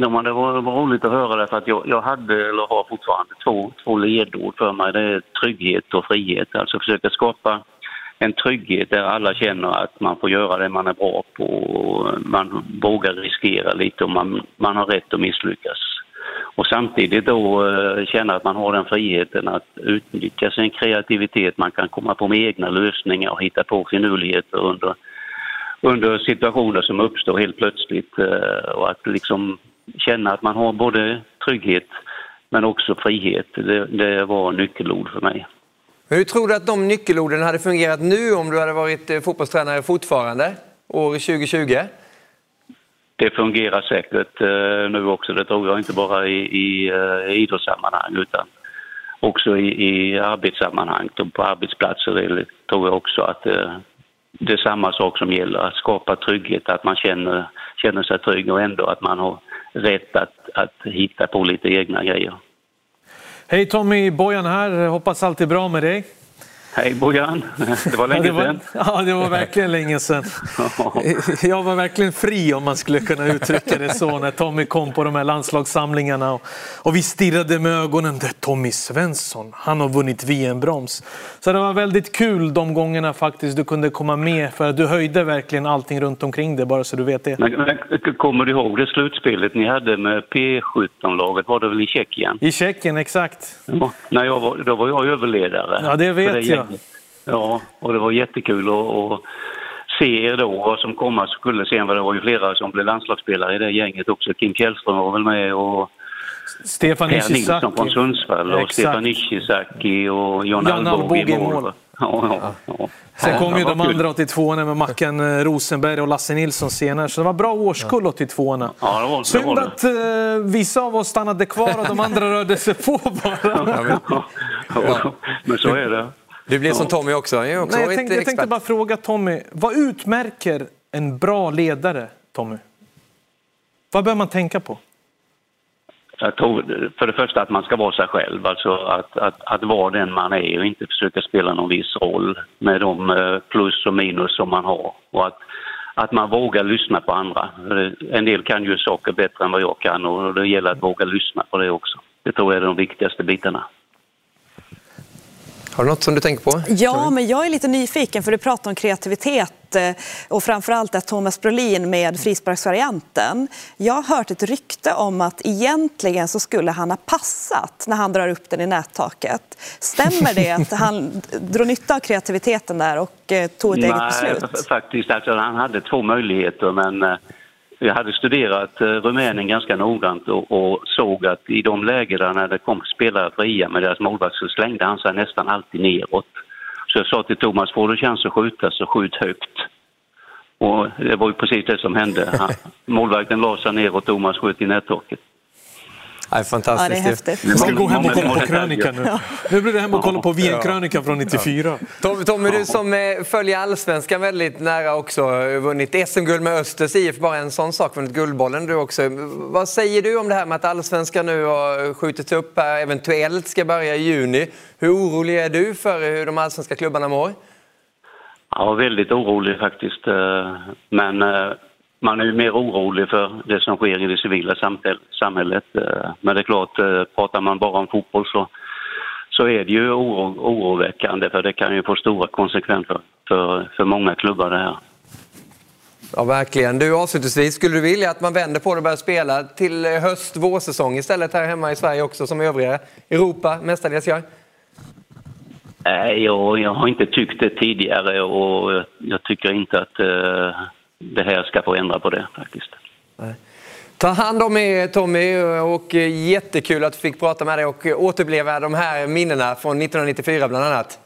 Ja, men det var, var roligt att höra det för att jag, jag hade, eller har fortfarande, två, två ledord för mig. Det är trygghet och frihet. Alltså försöka skapa en trygghet där alla känner att man får göra det man är bra på och man vågar riskera lite och man, man har rätt att misslyckas. Och samtidigt då eh, känna att man har den friheten att utnyttja sin kreativitet. Man kan komma på med egna lösningar och hitta på finurligheter under, under situationer som uppstår helt plötsligt. Eh, och att liksom känna att man har både trygghet men också frihet. Det, det var nyckelord för mig. Hur tror du att de nyckelorden hade fungerat nu om du hade varit eh, fotbollstränare fortfarande, år 2020? Det fungerar säkert eh, nu också, det tror jag, inte bara i, i uh, idrottssammanhang utan också i, i arbetssammanhang. På arbetsplatser det, tror jag också att det är samma sak som gäller, att skapa trygghet, att man känner, känner sig trygg och ändå att man har rätt att, att hitta på lite egna grejer. Hej Tommy, Bojan här. Hoppas allt är bra med dig. Hej Bojan! Det var länge sedan. Ja, det var verkligen länge sedan. Jag var verkligen fri om man skulle kunna uttrycka det så när Tommy kom på de här landslagssamlingarna och, och vi stirrade med ögonen. Det är Tommy Svensson, han har vunnit VM-broms. Så det var väldigt kul de gångerna faktiskt du kunde komma med för du höjde verkligen allting runt omkring det, bara så du vet det. Men, men, kommer du ihåg det slutspelet ni hade med P17-laget? Var det väl i Tjeckien? I Tjeckien, exakt. Ja, när jag var, då var jag överledare. Ja, det vet jag. Ja, och det var jättekul att, att se er då vad som komma skulle. Sen var det var ju flera som blev landslagsspelare i det gänget också. Kim Källström var väl med och Stefan Per Nilsson från Sundsvall och Exakt. Stefan Ishizaki och John, John Alvbåge i mål. Ja, ja, ja. Sen kom ju de andra 82 med Mackan eh, Rosenberg och Lasse Nilsson senare, så det var bra årskull 82 ja, det var, Synd det att uh, vissa av oss stannade kvar och de andra rörde sig på bara. ja, men så är det. Du blir som Tommy också. Jag, också Nej, jag, tänkte, jag tänkte bara fråga Tommy, vad utmärker en bra ledare, Tommy? Vad bör man tänka på? Jag tror för det första att man ska vara sig själv, alltså att, att, att vara den man är och inte försöka spela någon viss roll med de eh, plus och minus som man har. Och att, att man vågar lyssna på andra. En del kan ju saker bättre än vad jag kan och det gäller att våga lyssna på det också. Det tror jag är de viktigaste bitarna. Har du något som du tänker på? Ja, men jag är lite nyfiken för du pratar om kreativitet eh, och framförallt att Thomas Brolin med frisparksvarianten. Jag har hört ett rykte om att egentligen så skulle han ha passat när han drar upp den i nättaket. Stämmer det att han drog nytta av kreativiteten där och eh, tog ett Nej, eget beslut? faktiskt. Alltså, han hade två möjligheter men eh, jag hade studerat eh, Rumänien ganska noggrant och, och såg att i de lägena när det kom spelare fria med deras målvakt så slängde han sig nästan alltid neråt. Så jag sa till Thomas, får du chans att skjuta så skjut högt. Och det var ju precis det som hände. Han, målvakten la sig ner och Thomas sköt i nättaket. Ja, fantastiskt. Ja, det är häftigt. Jag ska gå hem och kolla på krönikan nu. Nu blir det hem och kolla på VM-krönikan från 94. Tom, Tommy, du som eh, följer allsvenskan väldigt nära också, eh, vunnit SM-guld med Östers IF, bara en sån sak, vunnit Guldbollen du också. Vad säger du om det här med att allsvenskan nu har skjutits upp här, eventuellt ska börja i juni? Hur orolig är du för hur de allsvenska klubbarna mår? Jag var väldigt orolig faktiskt. eh, Men eh, man är ju mer orolig för det som sker i det civila samhäll- samhället. eh. Men det är klart, eh, pratar man bara om fotboll så, så är det ju oro, oroväckande för det kan ju få stora konsekvenser för, för många klubbar det här. Ja, verkligen. Du, avslutningsvis, skulle du vilja att man vänder på det och börjar spela till höst, vårsäsong istället här hemma i Sverige också, som övriga Europa mestadels gör? Nej, jag, jag har inte tyckt det tidigare och jag tycker inte att eh, det här ska få ändra på det faktiskt. Ta hand om er Tommy och jättekul att du fick prata med dig och återuppleva de här minnena från 1994 bland annat.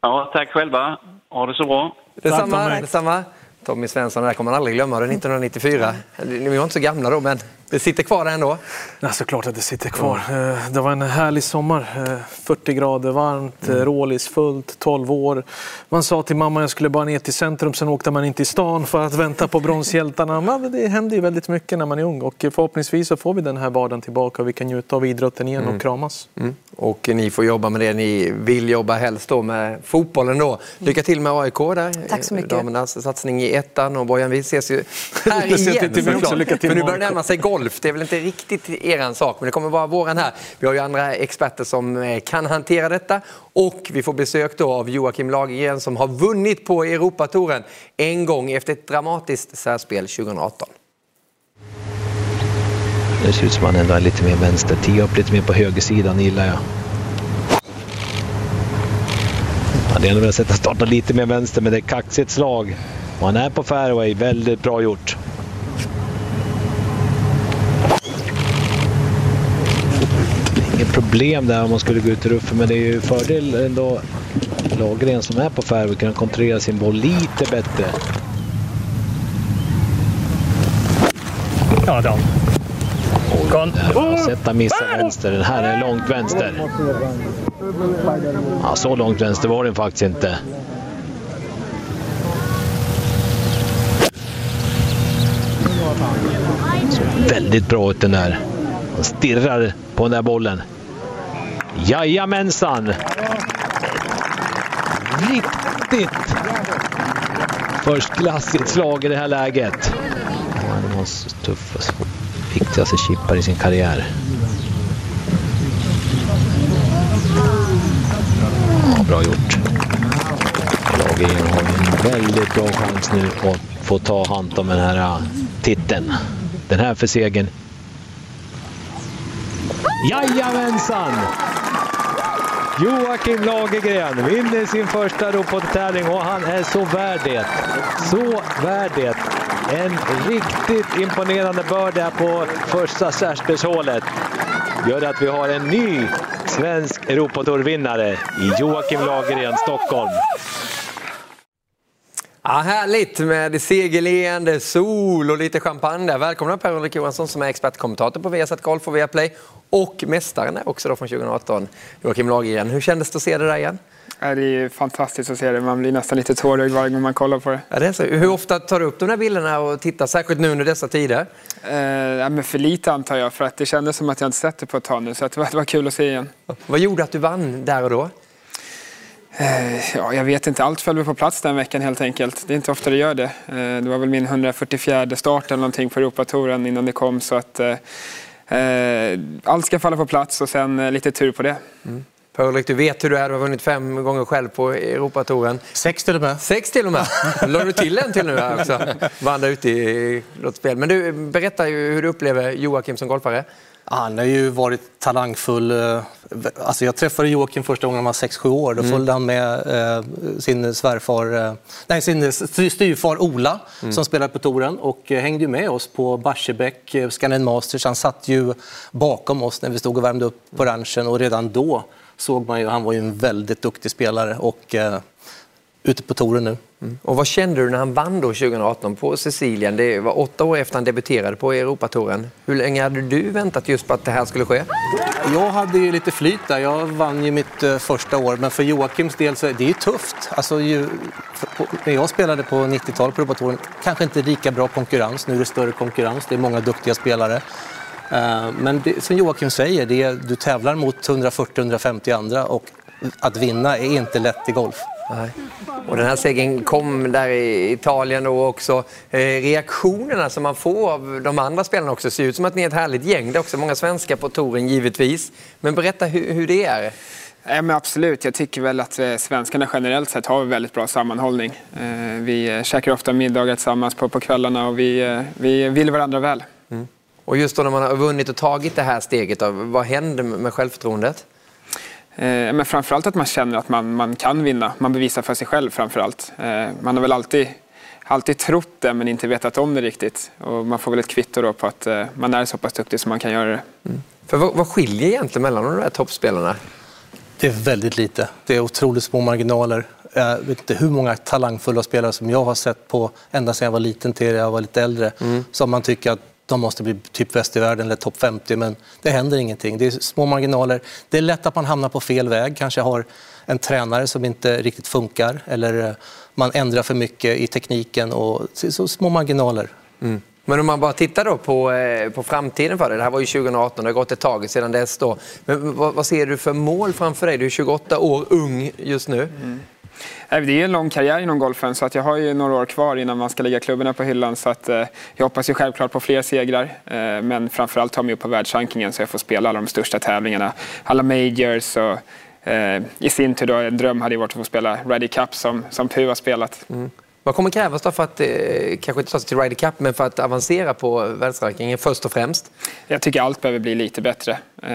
Ja, tack själva. Ha det så bra. Detsamma. Tommy. detsamma. Tommy Svensson, det här kommer man aldrig glömma, det 1994. Ni var inte så gamla då, men det sitter kvar ändå. Ja, såklart att det sitter kvar. Eh, Det var en härlig sommar. Eh, 40 grader varmt, mm. rålis fullt, 12 år. Man sa till mamma att jag skulle bara ner till centrum, sen åkte man in till stan för att vänta på bronshjältarna. Men det händer ju väldigt mycket när man är ung och förhoppningsvis så får vi den här vardagen tillbaka och vi kan njuta av idrotten igen och kramas. Mm. Och ni får jobba med det ni vill jobba helst då med fotbollen då. Lycka till med AIK där. Tack så mycket. Damernas satsning i ettan och Bojan vi ses ju här igen. till mig också. Lycka till För nu börjar det närma sig golf. Det är väl inte riktigt eran sak men det kommer vara våran här. Vi har ju andra experter som eh, kan hantera detta och vi får besök då av Joakim Lagergren som har vunnit på Europatouren en gång efter ett dramatiskt särspel 2018. Det ser ut som att han ändå är lite mer vänster. Tio upp lite mer på högersidan gillar jag. Hade ändå velat sätta starten lite mer vänster men det är kaxigt slag. Och han är på fairway. Väldigt bra gjort. Inget problem där om man skulle gå ut i ruffen men det är ju fördel ändå Lagergren som är på fairway kan kontrollera sin boll lite bättre. Ja, Dan. Kon. Sett han missa vänster. Den här är långt vänster. Ja, så långt vänster var den faktiskt inte. Så väldigt bra ut den där. Han stirrar på den där bollen. Jajamensan! Riktigt förstklassigt slag i det här läget. Ja, var så och viktigaste chippar i sin karriär. Ja, bra gjort. Lagen har en väldigt bra chans nu att få ta hand om den här titeln. Den här för segern. Jajamensan! Joakim Lagergren vinner sin första robottävling och han är så värd det. Så värd det. En riktigt imponerande börd där på första särspelshålet. Gör att vi har en ny svensk Europatourvinnare i Joakim Lagergren, Stockholm. Ja, härligt med segerleende, sol och lite champagne där. Välkomna Per-Ulrik Johansson som är expertkommentator på Viasat Golf och Viaplay och mästaren också då från 2018, Joakim Lagergren. Hur kändes det att se det där igen? Ja, det är fantastiskt att se det. Man blir nästan lite tårögd varje gång man kollar på det. Ja, det är så. Hur ofta tar du upp de här bilderna och tittar, särskilt nu under dessa tider? Eh, ja, men för lite antar jag, för att det kändes som att jag inte sett det på ett tag nu. Så att det, var, det var kul att se igen. Vad gjorde att du vann där och då? Eh, ja, jag vet inte, allt föll på plats den veckan helt enkelt. Det är inte ofta det gör det. Eh, det var väl min 144 start eller någonting på Europatouren innan det kom. Så att, eh, eh, allt ska falla på plats och sen lite tur på det. Per-Ulrik, du vet hur du är. Du har vunnit fem gånger själv på Europatouren. Sex till och med. Sex till och med. La du till en till nu här också. Vann ute i lottspel. Men du, berätta ju hur du upplever Joakim som golfare. Han har ju varit talangfull. eh, Alltså jag träffade Joakim första gången han var 6-7 år. Då följde han med eh, sin svärfar, eh, nej, sin styvfar Ola som spelade på touren och eh, hängde med oss på Barsebäck, eh, Scandinavian Masters. Han satt ju bakom oss när vi stod och värmde upp på ranchen och redan då såg man ju, han var ju en väldigt duktig spelare och eh, ute på touren nu. Och vad kände du när han vann då 2018 på Sicilien? Det var åtta år efter han debuterade på Europatouren. Hur länge hade du väntat just på att det här skulle ske? Jag hade ju lite flyt där. Jag vann ju mitt eh, första år, men för Joakims del så är det ju tufft. Alltså, ju, på, när jag spelade på 90-talet på Europatouren, kanske inte lika bra konkurrens. Nu är det större konkurrens, det är många duktiga spelare. Eh, men det, som Joakim säger, det är, du tävlar mot 140-150 andra och att vinna är inte lätt i golf. Nej. Och den här segern kom där i Italien och också eh, reaktionerna som man får av de andra spelarna också ser ut som att ni är ett härligt gäng. Det är också många svenskar på touren givetvis. Men berätta hur, hur det är. Ja, men absolut, jag tycker väl att eh, svenskarna generellt sett har väldigt bra sammanhållning. Eh, Vi käkar ofta middagar tillsammans på, på kvällarna och vi, eh, vi vill varandra väl. Och just då när man har vunnit och tagit det här steget, då, vad händer med självförtroendet? Eh, Men framförallt att man känner att man, man kan vinna. Man bevisar för sig själv framförallt. Eh, Man har väl alltid, alltid trott det men inte vetat om det riktigt. Och man får väl ett kvitto då på att eh, man är så pass duktig som man kan göra det. För vad, vad skiljer egentligen mellan de här toppspelarna? Det är väldigt lite. Det är otroligt små marginaler. Jag vet inte hur många talangfulla spelare som jag har sett på ända sedan jag var liten till jag var lite äldre. Som man tycker att de måste bli typ bäst i världen eller topp 50 men det händer ingenting. Det är små marginaler. Det är lätt att man hamnar på fel väg. Kanske har en tränare som inte riktigt funkar eller eh, man ändrar för mycket i tekniken och så, små marginaler. Men om man bara tittar då på, eh, på framtiden för dig. Det här var ju 2018, det har gått ett tag sedan dess. Då. Men vad, vad ser du för mål framför dig? Du är 28 år ung just nu. Nej, det är en lång karriär inom golfen så att jag har ju några år kvar innan man ska lägga klubborna på hyllan. Så att, eh, jag hoppas ju självklart på fler segrar eh, men framförallt ta mig upp på världsrankingen så jag får spela alla de största tävlingarna. Alla majors och eh, i sin tur då, en dröm hade ju varit att få spela Ryder Cup som, som Pu har spelat. Mm. Vad kommer krävas då för att, eh, kanske inte ta sig till Ryder Cup, men för att avancera på världsrankingen först och främst? Jag tycker allt behöver bli lite bättre. Eh,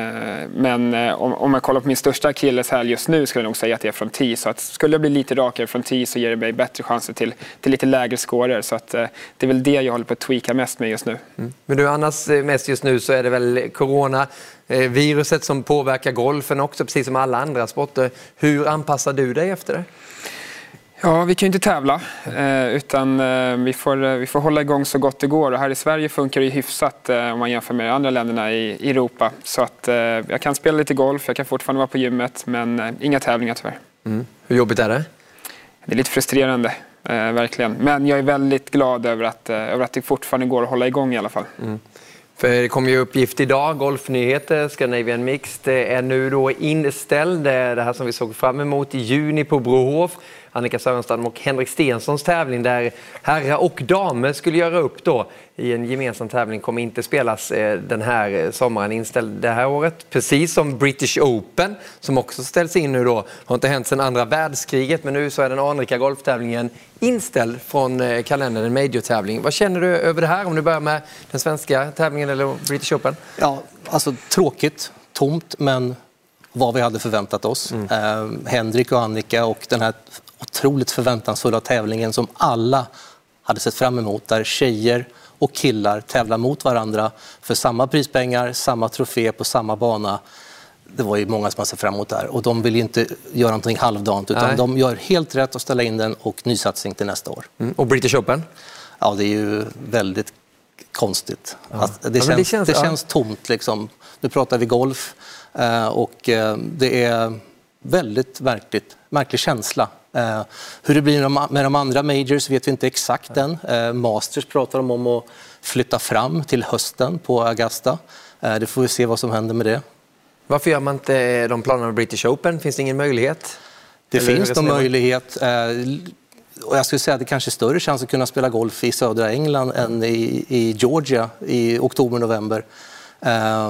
Men eh, om om jag kollar på min största akilleshäl just nu skulle jag nog säga att det är från tee. Så att skulle jag bli lite rakare från tee så ger det mig bättre chanser till, till lite lägre scorer. Så att det är väl det jag håller på att tweaka mest med just nu. Men du, annars mest just nu så är det väl corona, viruset som påverkar golfen också, precis som alla andra sporter. Hur anpassar du dig efter det? Ja, vi kan ju inte tävla eh, utan eh, vi får, eh, vi får hålla igång så gott det går. Och här i Sverige funkar det hyfsat om man jämför med andra länderna i, Europa. Så att jag kan spela lite golf, jag kan fortfarande vara på gymmet men inga tävlingar tyvärr. Hur jobbigt är det? Det är lite frustrerande, verkligen. Men jag är väldigt glad över att, över att det fortfarande går att hålla igång i alla fall. För det kom ju uppgift idag, Golfnyheter, Scandinavian Mixed är nu då inställd. Det här som vi såg fram emot i juni på Brohof. Annika Sörenstam och Henrik Stensons tävling där herrar och damer skulle göra upp då i en gemensam tävling kommer inte spelas eh, den här eh, sommaren inställd det här året. Precis som British Open som också ställs in nu då. Har inte hänt sedan andra världskriget men nu så är den anrika golftävlingen inställd från eh, kalendern, en major-tävling. Vad känner du över det här om du börjar med den svenska tävlingen eller British Open? Ja, alltså tråkigt, tomt, men vad vi hade förväntat oss. Eh, Henrik och Annika och den här otroligt förväntansfulla tävlingen som alla hade sett fram emot, där tjejer och killar tävlar mot varandra för samma prispengar, samma trofé på samma bana. Det var ju många som hade sett fram emot det här och de vill ju inte göra någonting halvdant utan Nej. de gör helt rätt att ställa in den och nysatsning till nästa år. Mm. Och British Open? Ja, det är ju väldigt konstigt. Att det, men känns, det känns- det ja. känns tomt. Liksom. Nu pratar vi golf eh, och eh, det är väldigt märkligt, märklig känsla. Eh, hur det blir med de, andra majors vet vi inte exakt än. Eh, Masters pratar de om att flytta fram till hösten på Augusta. Eh, det får vi se vad som händer med det. Varför gör man inte de planerna med British Open? Finns det ingen möjlighet? Det Eller finns någon möjlighet. Och jag skulle säga att det kanske är större chans att kunna spela golf i södra England än i, i Georgia i oktober-november.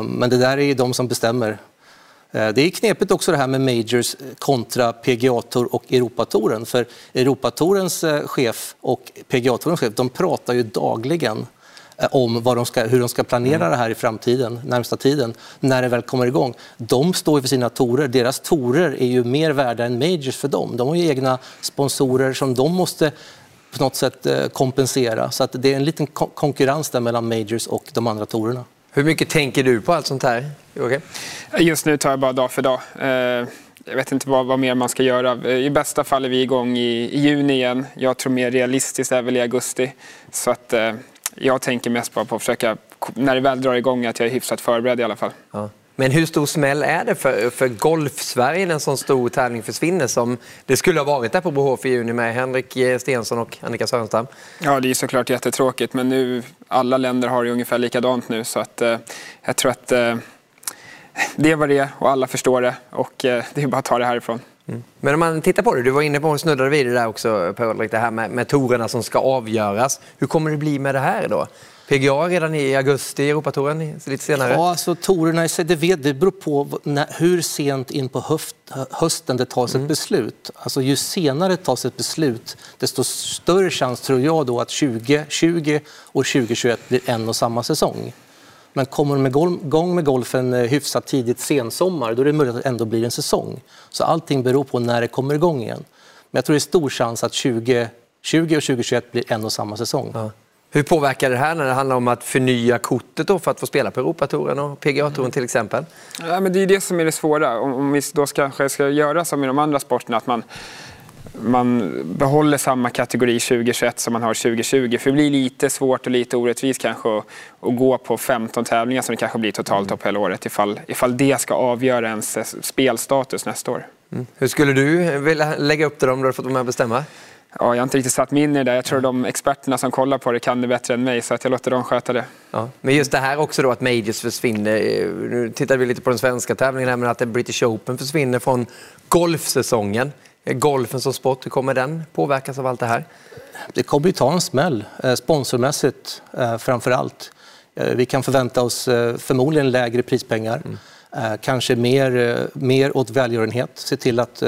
Men det där är ju de som bestämmer. Eh, det är knepigt också det här med Majors kontra PGA-tour och Europatouren. För Europatorens eh, chef och PGA-tourens chef de pratar ju dagligen eh, om ska, hur de ska planera mm. det här i framtiden, närmsta tiden, när det väl kommer igång. De står ju för sina torer. Deras torer är ju mer värda än Majors för dem. De har ju egna sponsorer som de måste på något sätt kompensera. Så att det är en liten konkurrens där mellan Majors och de andra torerna. Hur mycket tänker du på allt sånt här? Okay. Just nu tar jag bara dag för dag. Eh, jag vet inte vad, vad mer man ska göra. I bästa fall är vi igång i, i juni igen. Jag tror mer realistiskt är väl i augusti. Så att eh, jag tänker mest bara på att försöka, när det väl drar igång, att jag är hyfsat förberedd i alla fall. Ja. Men hur stor smäll är det för, för Golf-Sverige när en sån stor tävling försvinner som det skulle ha varit där på Brohof i juni med Henrik Stensson och Annika Sörenstam? Ja, det är såklart jättetråkigt men nu, alla länder har det ungefär likadant nu så att eh, jag tror att eh, det var det och alla förstår det och eh, det är bara att ta det härifrån. Mm. Men om man tittar på det, du var inne på och snuddade vid det där också Per det här med, med torerna som ska avgöras. Hur kommer det bli med det här då? PGA redan i augusti, Europatouren lite senare? Ja, alltså torerna i det, vet, det beror på när, hur sent in på höft, hösten det tas mm. ett beslut. Alltså ju senare det tas ett beslut, desto större chans tror jag då att 2020 och 2021 blir en och samma säsong. Men kommer de igång med golfen eh, hyfsat tidigt sensommar, då är det möjligt att det ändå blir en säsong. Så allting beror på när det kommer igång igen. Men jag tror det är stor chans att 2020 och 2021 blir en och samma säsong. Ja. Hur påverkar det här när det handlar om att förnya kortet då för att få spela på Europatouren och PGA-touren till exempel? Ja, men det är det som är det svåra. Om vi då kanske ska göra som i de andra sporterna, att man, man behåller samma kategori 2021 som man har 2020. För det blir lite svårt och lite orättvist kanske att, att gå på 15 tävlingar som det kanske blir totalt upp hela året ifall, ifall det ska avgöra ens spelstatus nästa år. Mm. Hur skulle du vilja lägga upp det om du hade fått vara med och bestämma? Ja, jag har inte riktigt satt mig in i det där. Jag tror de experterna som kollar på det kan det bättre än mig så att jag låter dem sköta det. Ja. Men just det här också då att Majors försvinner. Nu tittar vi lite på den svenska tävlingen här, men att British Open försvinner från golfsäsongen. Golfen som sport, hur kommer den påverkas av allt det här? Det kommer ju ta en smäll, eh, sponsormässigt eh, framför allt. Eh, vi kan förvänta oss förmodligen lägre prispengar. Mm. Kanske mer, mer åt välgörenhet. Se till att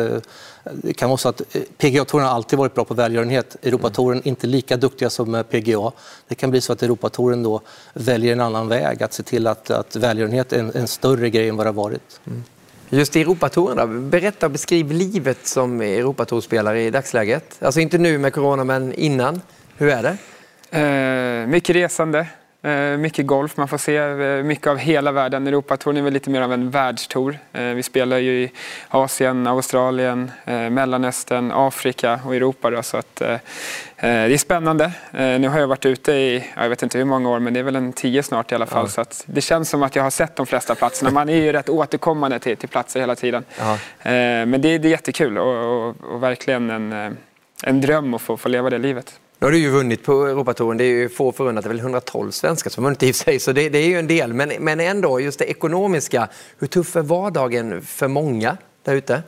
det kan vara så att eh, PGA-touren har alltid varit bra på välgörenhet. Europatouren inte lika duktiga som PGA. Det kan bli så att Europatouren då väljer en annan väg, att se till att, att välgörenhet är en, en större grej än vad det har varit. Mm. Just i Europatouren då, berätta och beskriv livet som Europatourspelare i dagsläget. Alltså inte nu med corona, men innan. Hur är det? Eh, mycket resande. Eh, mycket golf, man får se eh, mycket av hela världen. Europatouren är väl lite mer av en världstour. Eh, vi spelar ju i Asien, Australien, Mellanöstern, Afrika och Europa. Då, så att, det är spännande. Nu har jag varit ute i, jag vet inte hur många år, men det är väl en tio snart i alla fall. Ja. Så att det känns som att jag har sett de flesta platserna. Man är ju rätt återkommande till, till platser hela tiden. Ja. Men det, det är jättekul och, och, och verkligen en, en dröm att få, få leva det livet. Nu har du ju vunnit på Europatouren. Det är ju få förunnat. Det är väl 112 svenskar som vunnit i sig, så det, det, är ju en del. Men, men ändå, just det ekonomiska. Hur tuff är vardagen för många där ute?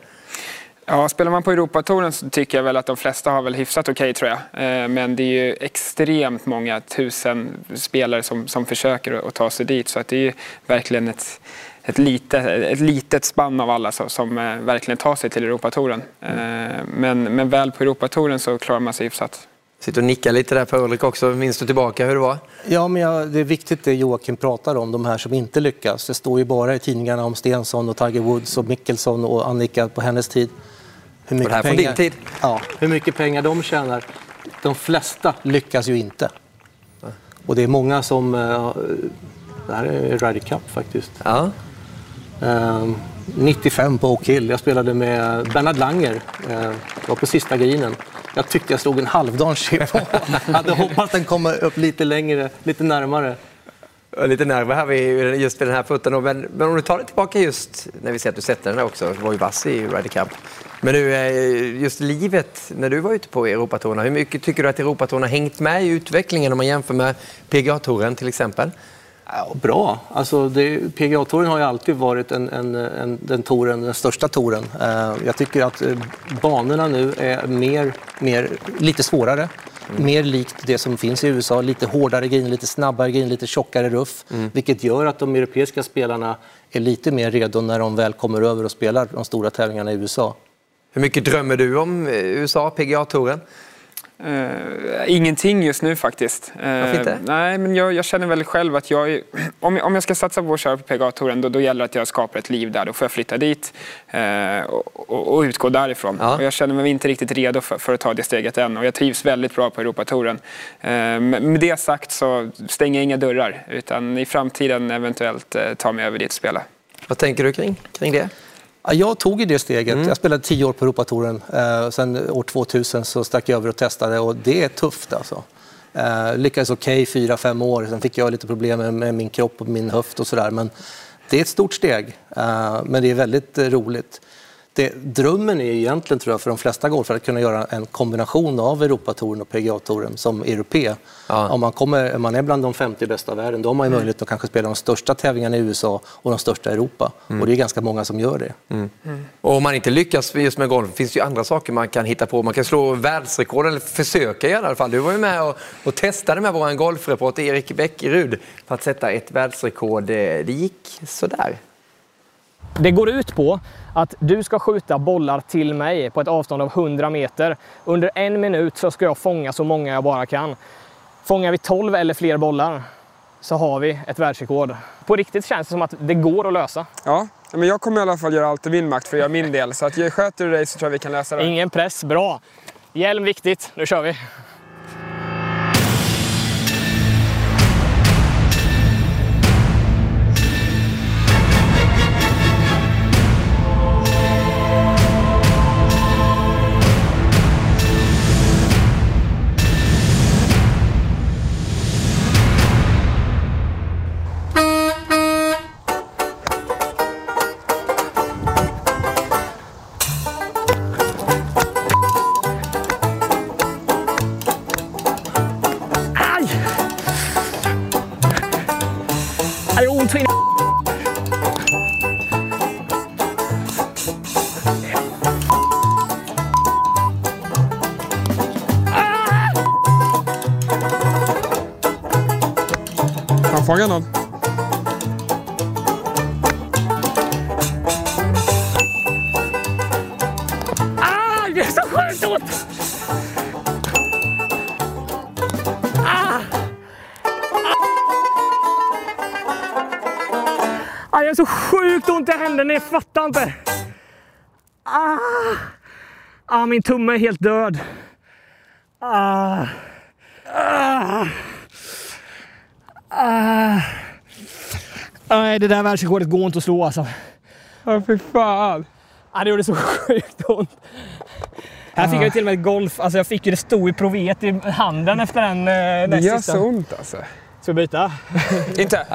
Ja, spelar man på Europatouren så tycker jag väl att de flesta har väl hyfsat okej okay, tror jag. Eh, men det är ju extremt många tusen spelare som, som försöker att ta sig dit. Så att det är ju verkligen ett, ett, litet, ett litet spann av alla som, som eh, verkligen tar sig till Europatouren. Mm. Men, men väl på Europatouren så klarar man sig hyfsat. Sitter och nickar lite där på Ulrik också. Minns du tillbaka hur det var? Ja, men ja, det är viktigt det Joakim pratar om, de här som inte lyckas. Det står ju bara i tidningarna om Stensson och Tiger Woods och Mickelson och Annika på hennes tid. Hur mycket, och det här pengar, din tid? Ja, hur mycket pengar de tjänar. De flesta lyckas ju inte. Och det är många som... Eh, det här är Ryder Cup faktiskt. Ja. 95 ehm, på Oak Hill. Jag spelade med Bernhard Langer. Jag var på sista grinen. Jag tyckte jag slog en halvdan chip. Jag hade hoppats den kommer upp lite längre, lite närmare. Lite nerver här vid, just vid den här putten. Men, men om du tar det tillbaka just när vi ser att du sätter den där också. Du var ju vass i Ryder Cup. Men du, eh, just livet när du var ute på Europatouren. Hur mycket tycker du att Europatouren har hängt med i utvecklingen om man jämför med PGA-touren till exempel? Ja, bra. Alltså PGA-touren har ju alltid varit en, en, en, den, touren, den största touren. Uh, jag tycker att uh, banorna nu är mer, mer, lite svårare. mer likt det som finns i USA. Lite hårdare green, lite snabbare green, lite tjockare ruff. Mm. Vilket gör att de europeiska spelarna är lite mer redo när de väl kommer över och spelar de stora tävlingarna i USA. Hur mycket drömmer du om eh, USA, PGA-touren? Uh, ingenting just nu faktiskt. Uh, Varför inte? Nej, men jag, jag, känner väl själv att jag, är- om, jag- om jag ska satsa på att köra på PGA-touren då, då gäller det att jag skapar ett liv där. Då får jag flytta dit uh, och, och, utgå därifrån. Ja. Och jag känner mig inte riktigt redo för, för att ta det steget än och jag trivs väldigt bra på Europatouren. Med det sagt så stänger jag inga dörrar utan i framtiden eventuellt ta mig över dit och spela. Vad tänker du kring, kring det? Ja, jag tog det steget. Mm. Jag spelade tio år på Europatouren. Eh, sen år 2000 så stack jag över och testade och det är tufft alltså. Eh, lyckades okej fyra, fem år. Sen fick jag lite problem med, min kropp och min höft och sådär. Men det är ett stort steg. Eh, men det är väldigt roligt. Det, drömmen är ju egentligen tror jag för de flesta golfare att kunna göra en kombination av Europatouren och PGA-touren som europé. Ja. Om man, kommer, om man är bland de 50 bästa i världen då har man ju möjlighet att kanske spela de största tävlingarna i USA och de största i Europa. Och det är ganska många som gör det. Och om man inte lyckas just med golf finns det ju andra saker man kan hitta på. Man kan slå världsrekord, eller försöka i alla fall. Du var ju med och, och testade med vår golfreporter Erik Bäckerud för att sätta ett världsrekord. Det det gick sådär. Det går ut på att du ska skjuta bollar till mig på ett avstånd av 100 meter. Under en minut så ska jag fånga så många jag bara kan. Fångar vi 12 eller fler bollar så har vi ett världsrekord. På riktigt känns det som att det går att lösa. Ja, men jag kommer i alla fall göra allt i min makt för att göra min del. Så att sköter du dig så tror jag vi kan lösa det. Ingen press, bra. Hjälm viktigt, nu kör vi. Min tumme är helt död. Ah! Ah! Ah! Nej, det där världsrekordet går inte att slå alltså. Ja, fy fan. Ja, det gjorde så sjukt ont. Här fick jag ju till och med ett golf. Alltså jag fick ju det stod i provet i handen efter den Det eh, näst gör sista. så ont alltså. Ska vi byta? Inte?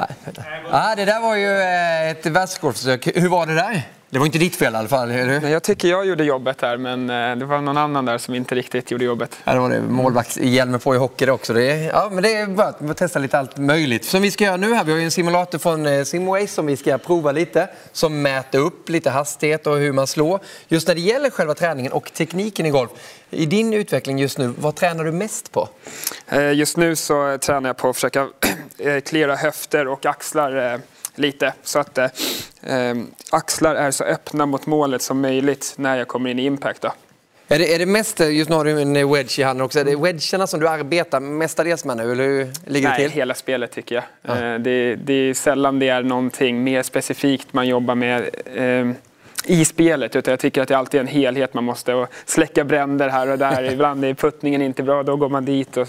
Ja, det där var ju eh, ett världsrekordförsök. Hur var det där? Det var inte ditt fel i alla fall, eller hur? Nej, Jag tycker jag gjorde jobbet här, men eh, det var någon annan där som inte riktigt gjorde jobbet. Ja, det var det målvaktshjälmen på i hockey också. Det är, ja, men det är bra att man testar lite allt möjligt. Som vi ska göra nu här, vi har en simulator från eh, Simways som vi ska prova lite. Som mäter upp lite hastighet och hur man slår. Just när det gäller själva träningen och tekniken i golf. I din utveckling just nu, vad tränar du mest på? Eh, Just nu så tränar jag på att försöka cleara höfter och axlar lite. Så att eh, eh, axlar är så öppna mot målet som möjligt när jag kommer in i impact. Då. Är det, är det mest, just nu har du en wedge i handen också, är det wedgerna som du arbetar mestadels med nu, eller hur ligger det Nej, till? hela spelet tycker jag. Eh, Det, det är sällan det är någonting mer specifikt man jobbar med eh, i spelet. Utan jag tycker att det alltid är en helhet. Man måste och släcka bränder här och där. Ibland är puttningen inte bra, då går man dit. Och,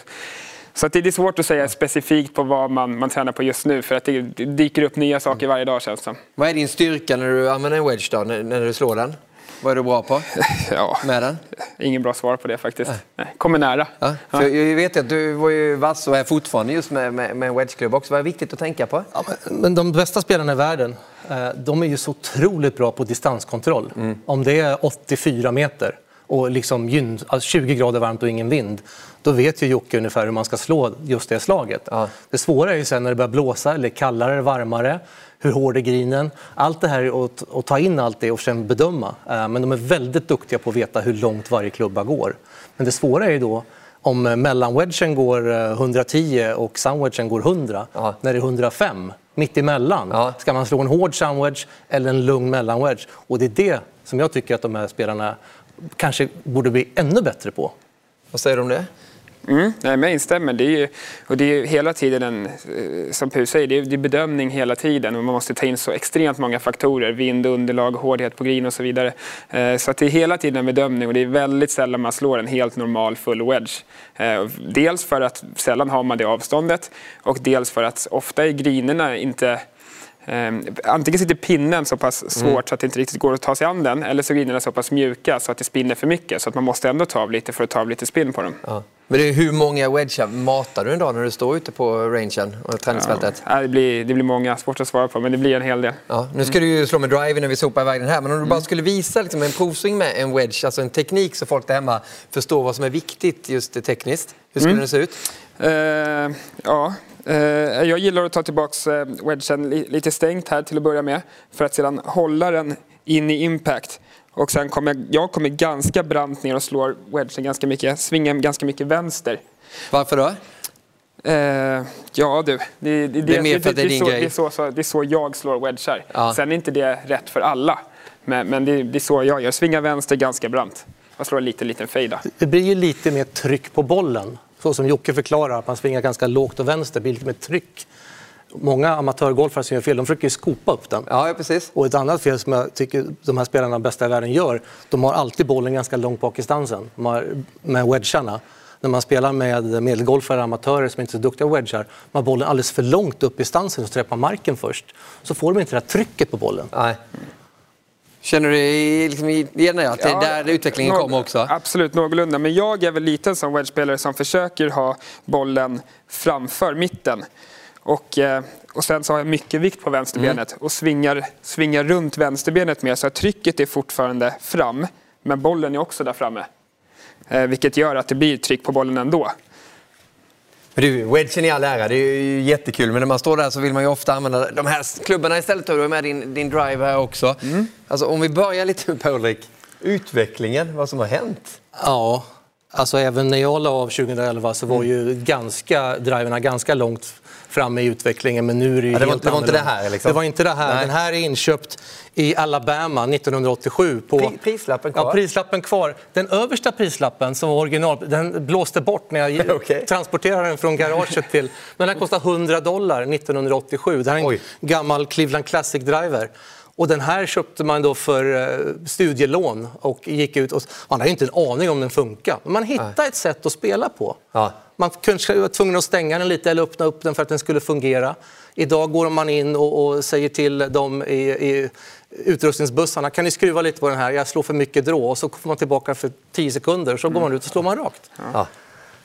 så att det är svårt att säga specifikt på vad man, man tränar på just nu. För att det dyker upp nya saker varje dag känns det. Vad är din styrka när du använder en wedge då, när, när du slår den? Vad är du bra på Ja, med den? ingen bra svar på det faktiskt. Nej, kommer nära. Ja, för jag vet att du var ju vass och är fortfarande just med, med, med en wedgeklubb också. Vad är viktigt att tänka på? Ja, men- men de bästa spelarna i världen, eh, de är ju så otroligt bra på distanskontroll. Om det är 84 meter och liksom gyn- alltså 20 grader varmt och ingen vind, då vet ju Jocke ungefär hur man ska slå just det slaget. Ja. Det svåra är ju sen när det börjar blåsa eller kallare varmare. Hur hård är grinen? Allt det här är att, att ta in allt det och sen bedöma. Eh, Men de är väldigt duktiga på att veta hur långt varje klubba går. Men det svåra är ju då om mellanwedgen går eh, 110 och sunwedgen går 100, Ja. när det är 105, mitt emellan, Ja. ska man slå en hård sunwedge eller en lugn mellanwedge? Och det är det som jag tycker att de här spelarna kanske borde bli ännu bättre på. Vad säger du om det? Mm, nej, men jag instämmer. Det är ju, och det är ju hela tiden en, eh, som Pu säger, det är, det är bedömning hela tiden och man måste ta in så extremt många faktorer. Vind, underlag, hårdhet på green och så vidare. Eh, Så att det är hela tiden en bedömning och det är väldigt sällan man slår en helt normal full wedge. Eh, Dels för att sällan har man det avståndet och dels för att ofta är greenerna inte antingen sitter pinnen så pass svårt så att det inte riktigt går att ta sig an den eller så är greenerna så pass mjuka så att det spinner för mycket så att man måste ändå ta av lite för att ta av lite spinn på dem. Ja. Men det är hur många wedgar matar du en dag när du står ute på rangen och träningsfältet? Ja, det, blir, det blir många, svårt att svara på, men det blir en hel del. Ja, nu ska du ju slå med drive när vi sopar iväg den här, men om du bara skulle visa liksom, en provsving med en wedge, alltså en teknik så folk där hemma förstår vad som är viktigt just tekniskt. Hur skulle den se ut? Eh, ja, jag gillar att ta tillbaka eh, wedgen li, lite stängt här till att börja med för att sedan hålla den in i impact. Och sen kommer jag, jag kommer ganska brant ner och slår wedgen ganska mycket, svingar ganska mycket vänster. Varför då? Eh, ja du, det, det, Det är mer för att det är din så, jag slår wedgar. Ja. Sen är inte det rätt för alla. Men, men det, det är så jag gör. Svingar vänster ganska brant. Jag slår en liten, liten fejda. Det blir ju lite mer tryck på bollen. Så som Jocke förklarar, att man svingar ganska lågt och vänster. Lite mer tryck. Många amatörgolfare som gör fel, de försöker skopa upp den. Ja, precis. Och ett annat fel som jag tycker de här spelarna bästa i världen gör, de har alltid bollen ganska långt bak i stansen. Med wedgarna. När man spelar med medelgolfare, amatörer som inte är så duktiga wedgar, man har bollen alldeles för långt upp i stansen och träffar marken först. Så får de inte det här trycket på bollen. Nej. Känner du liksom igen i att det är där utvecklingen nå- kommer också? Absolut, någorlunda. Men jag är väl lite som wedgespelare som försöker ha bollen framför mitten. Och, eh, och sen så har jag mycket vikt på vänsterbenet Mm. och svingar, svingar runt vänsterbenet mer så trycket är fortfarande fram. Men bollen är också där framme. Eh, vilket gör att det blir tryck på bollen ändå. Du, wedgen i all ära, det är ju jättekul. Men när man står där så vill man ju ofta använda de här klubborna istället. Du har med din, din drive här också. Alltså, om vi börjar lite med Paulrik. Utvecklingen, vad som har hänt. Ja, alltså även när jag la av 2011 så var ju ganska, driverna ganska långt framme i utvecklingen. Men nu är det ju Ja, det var- helt det var inte det här, liksom. Det var inte det här. Nej. Den här är inköpt i Alabama 1987. På, Pri- prislappen kvar? Ja, prislappen kvar. Den översta prislappen som var original, den blåste bort när jag Okej. transporterade den från garaget till... Men den kostade 100 dollar 1987. Det här är en Oj. gammal Cleveland Classic Driver. Och den här köpte man då för eh, studielån och gick ut och man hade ju inte en aning om den funkar. Men man hittade ett sätt att spela på. Ja. Man kanske var tvungen att stänga den lite eller öppna upp den för att den skulle fungera. Idag går man in och, och säger till dem i, i utrustningsbussarna, kan ni skruva lite på den här, jag slår för mycket drå. Och så får man tillbaka för 10 sekunder, så går man ut och slår man rakt. Ja.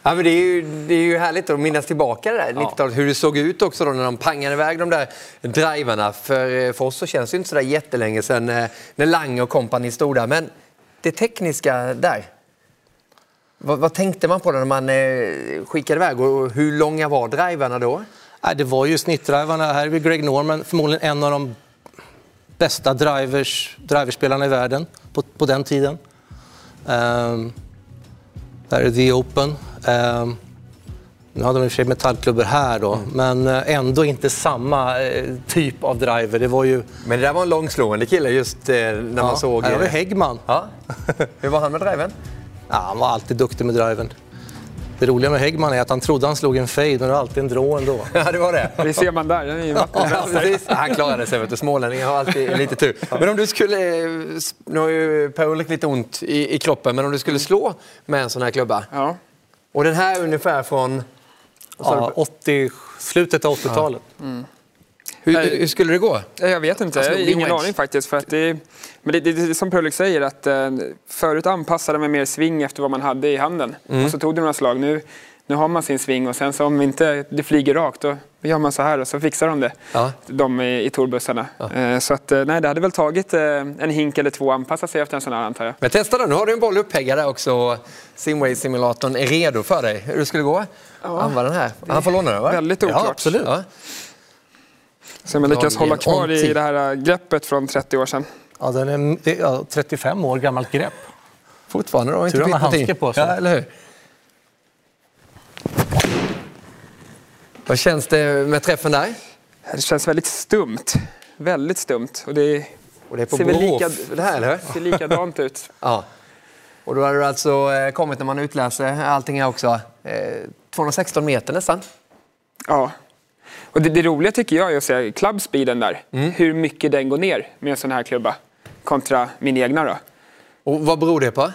Ja, men det, är ju, det är ju härligt att minnas tillbaka det där 90-talet. Hur det såg ut också då när de pangade iväg de där drivarna. För, eh, för oss så känns det inte så där jättelänge sedan eh, när Lange och kompani stod där. Men det tekniska där. Vad, vad tänkte man på när man eh, skickade iväg och hur långa var drivarna då? Nej, det var ju snittdrivarna. Här är vi Greg Norman, förmodligen en av de bästa drivers, driverspelarna i världen på, på den tiden. Um, där är The Open. Ehm, nu hade de i och för sig metallklubbor här då, men eh, ändå inte samma eh, typ av driver. Det var ju... Men det där var en långslående kille just eh, när man såg... Här har vi Häggman. ja. Hur var han med driven? Ja, han var alltid duktig med driven. Det roliga med Häggman är att han trodde han slog en fade, men det var alltid en drå ändå. Ja, det var det. Det ser man där. Den är ju Ja, precis. Han klarade sig. Vet du. Smålänningar har alltid lite tur. Men om du skulle... Nu har ju Per-Ulrik lite ont i, i kroppen, men om du skulle slå med en sån här klubba. Ja. Och den här ungefär från... Ja, 80, slutet av 80-talet. Hur, hur skulle det gå? Jag vet inte, Alltså, jag har ingen aning faktiskt. För att det, men det, det, det är som Purlik säger, att eh, förut anpassade man mer sving efter vad man hade i handen. Mm. Och så tog det några slag. Nu, nu har man sin sving och sen så om inte det flyger rakt då gör man så här och så fixar de det. Ja. De i, i torbussarna. Eh, så att, eh, nej, det hade väl tagit eh, en hink eller två att anpassa sig efter en sån här antar jag. Men testa då. Nu har du en boll uppeggad där också. Simway-simulatorn är redo för dig. Hur skulle det gå? Använda den här. Han får låna den va? Väldigt oklart. Ja, absolut. Ja. Så om jag lyckas hålla kvar i det här eh, greppet från 30 år sedan. Ja, den är, det är ja, 35 år gammalt grepp. Fortfarande då. Inte Tur han har handske på sig. Ja, eller hur? Vad känns det med träffen där? Det känns väldigt stumt. Väldigt stumt. Och det, Och det är på ser väl lika, det här eller? ser likadant ut. Ja. Och då har du alltså eh, kommit när man utläser allting här också. Eh, 216 meter nästan. Ja. Och det, det roliga tycker jag är att se klubbspeeden där. Mm. Hur mycket den går ner med en sån här klubba. Kontra min egna då. Och vad beror det på?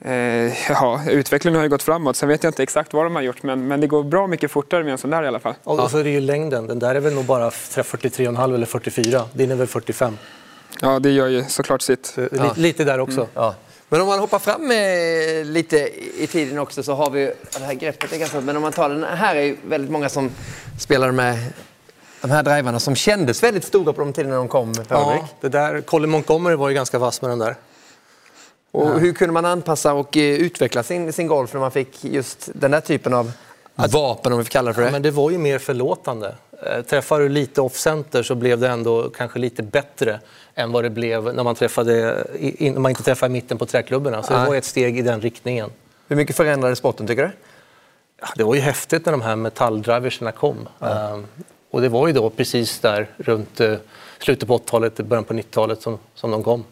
Eh, ja, utvecklingen har ju gått framåt. Sen vet jag inte exakt vad de har gjort. Men, men det går bra mycket fortare med en sån där i alla fall. Och så är det ju längden. Den där är väl nog bara 43,5 eller 44. Din är väl 45. Ja, det gör ju såklart sitt. Så li- Lite där också. Ja. Men om man hoppar fram eh, lite i tiden också så har vi det här greppet är ganska men om man tar den här är ju väldigt många som spelar med de här drivarna som kändes väldigt stora på de tiderna de kom. Ja, det där, Colin Montgomery var ju ganska vass med den där. Och hur kunde man anpassa och eh, utveckla sin, sin golf när man fick just den där typen av vapen, om vi får kalla det för det? Ja, men det var ju mer förlåtande. Eh, Träffar du lite off-center så blev det ändå kanske lite bättre än vad det blev när man, träffade, när man inte träffade mitten på träklubborna. Så det var ett steg i den riktningen. Hur mycket förändrade sporten tycker du? Ja, Det var ju häftigt när de här metalldriverserna kom. Ehm, Och det var ju då precis där runt eh, slutet på 80-talet, början på 90-talet som, som de kom.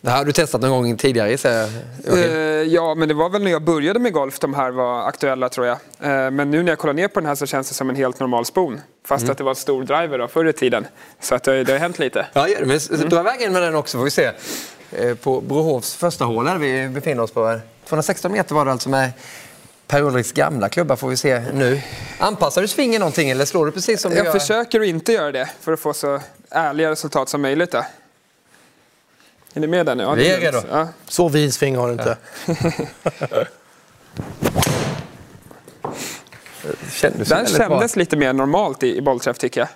Det här har du testat någon gång tidigare gissar jag? Joakim? Eh, ja, men det var väl när jag började med golf de här var aktuella tror jag. Eh, men nu när jag kollar ner på den här så känns det som en helt normal spon. Fast att det var en stor driver då, förr i tiden. Så att det, det har hänt lite. Ja. Men s- dra iväg in med den också får vi se. Eh, På Brohovs första hål där vi befinner oss på. 216 meter var det alltså med Per Ulriks gamla klubba får vi se nu. Anpassar du svingen någonting eller slår du precis som du Jag gör? försöker att inte göra det för att få så ärliga resultat som möjligt. Då. Är ni med där nu? Ja, Vi är redo. Ja. Så vid sving har du inte. Kändes Den bra. kändes lite mer normalt i, i bollträff tycker jag.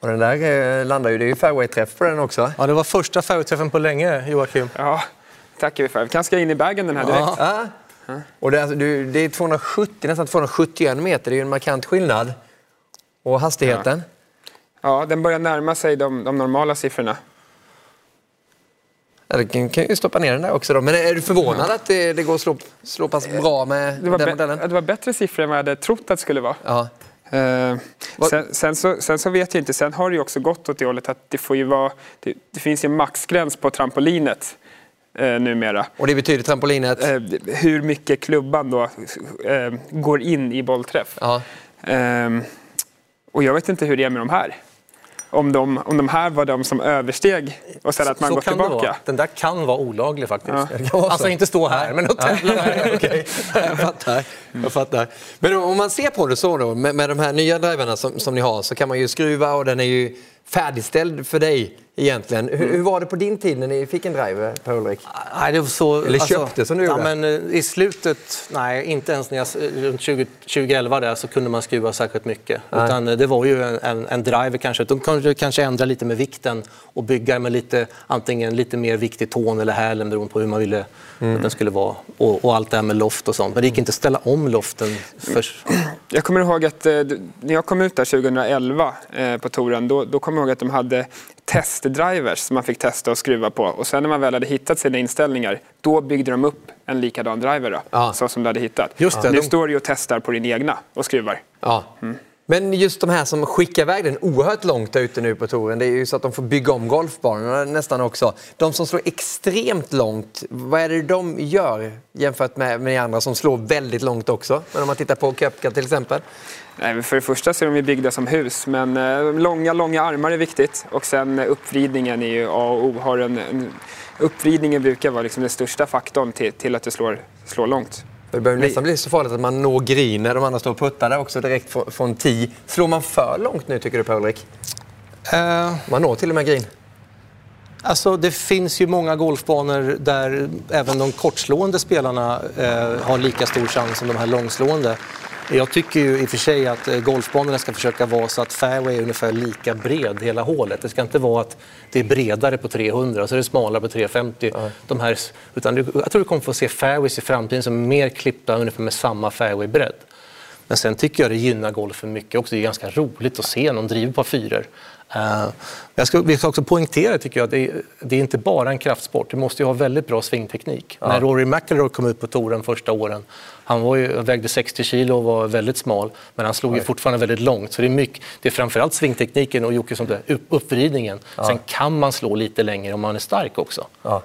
Och den där eh, landar ju, det är ju fairway-träff på den också. Ja, det var första fairway-träffen på länge, Joakim. Ja, tackar vi för. Vi kan ska in i bagen den här direkt. Ja. Och det, är alltså, det är 270, nästan 271 meter, det är en markant skillnad. Och hastigheten? Ja, den börjar närma sig de, de normala siffrorna. Ja. Du kan, ju stoppa ner den där också då. Men är du förvånad att det, det går att slå, slå pass bra med den modellen? det var bättre siffror än vad jag hade trott att det skulle vara. Ja. Eh, sen, sen, så, sen så vet jag inte, sen har det ju också gått åt det hållet att det får ju vara, det, det finns ju en maxgräns på trampolinet eh, numera. Och det betyder trampolinet? Eh, hur mycket klubban då eh, går in i bollträff. Ja. Ehm, och jag vet inte hur det är med de här. Om de, om de här var de som översteg och sen att man så går tillbaka. Den där kan vara olaglig faktiskt. Ja. Alltså så. inte stå här, men att tävla. Okej, jag fattar. Jag fattar. Men om man ser på det så då, med, med de här nya drivarna som, som ni har så kan man ju skruva och den är ju färdigställd för dig egentligen. Hur, hur var det på din tid när ni fick en driver, Per Ulrik? Nej, det var så, alltså, Eller köpte som du ja, men eh, I slutet, nej inte ens när jag, runt 20, 2011 där, så kunde man skruva särskilt mycket. Nej. Utan eh, det var ju en, en, en driver kanske. De kunde kanske ändra lite med vikten och bygga med lite, antingen lite mer vikt i tån eller hälen beroende på hur man ville Mm. att den skulle vara. Och, och allt det här med loft och sånt. Men det gick inte att ställa om loften. För, Jag kommer ihåg att eh, när jag kom ut där 2011 eh, på touren, då, då kommer jag ihåg att de hade testdrivers som man fick testa och skruva på. Och sen när man väl hade hittat sina inställningar, då byggde de upp en likadan driver då, Ja. så som du hade hittat. Just det, nu de- står du och testar på din egna och skruvar. Ja. Men just de här som skickar iväg den oerhört långt där ute nu på touren, det är ju så att de får bygga om golfbanorna nästan också. De som slår extremt långt, vad är det de gör jämfört med, med andra som slår väldigt långt också? Men om man tittar på Köpka till exempel. Nej, men för det första så är de ju byggda som hus, men eh, långa, långa armar är viktigt. Och sen eh, uppvridningen är ju A och O. Har en, en, uppvridningen brukar vara liksom den största faktorn till, till att du slår, slår långt. Det börjar nästan bli så farligt att man når green när de andra står och puttar där också direkt från, från tee. Slår man för långt nu tycker du Per-Ulrik? eh, Man når till och med green. Alltså, det finns ju många golfbanor där även de kortslående spelarna eh, har lika stor chans som de här långslående. Jag tycker ju i och för sig att eh, golfbanorna ska försöka vara så att fairway är ungefär lika bred hela hålet. Det ska inte vara att det är bredare på 300 och så är det smalare på 350. De här, utan jag tror du kommer få se fairways i framtiden som är mer klippta ungefär med samma fairwaybredd. Men sen tycker jag det gynnar golfen mycket också. Det är ganska roligt att se någon driva på fyror. Uh, jag ska, vi ska också poängtera tycker jag, att det, det är inte bara en kraftsport. Du måste ju ha väldigt bra svingteknik. Ja. När Rory McIlroy kom ut på touren första åren, han var ju, vägde 60 kilo och var väldigt smal, men han slog ju fortfarande väldigt långt. Så det är, mycket, det är framförallt svingtekniken och Jocke som det, upp, uppvridningen. Ja. Sen kan man slå lite längre om man är stark också. Ja.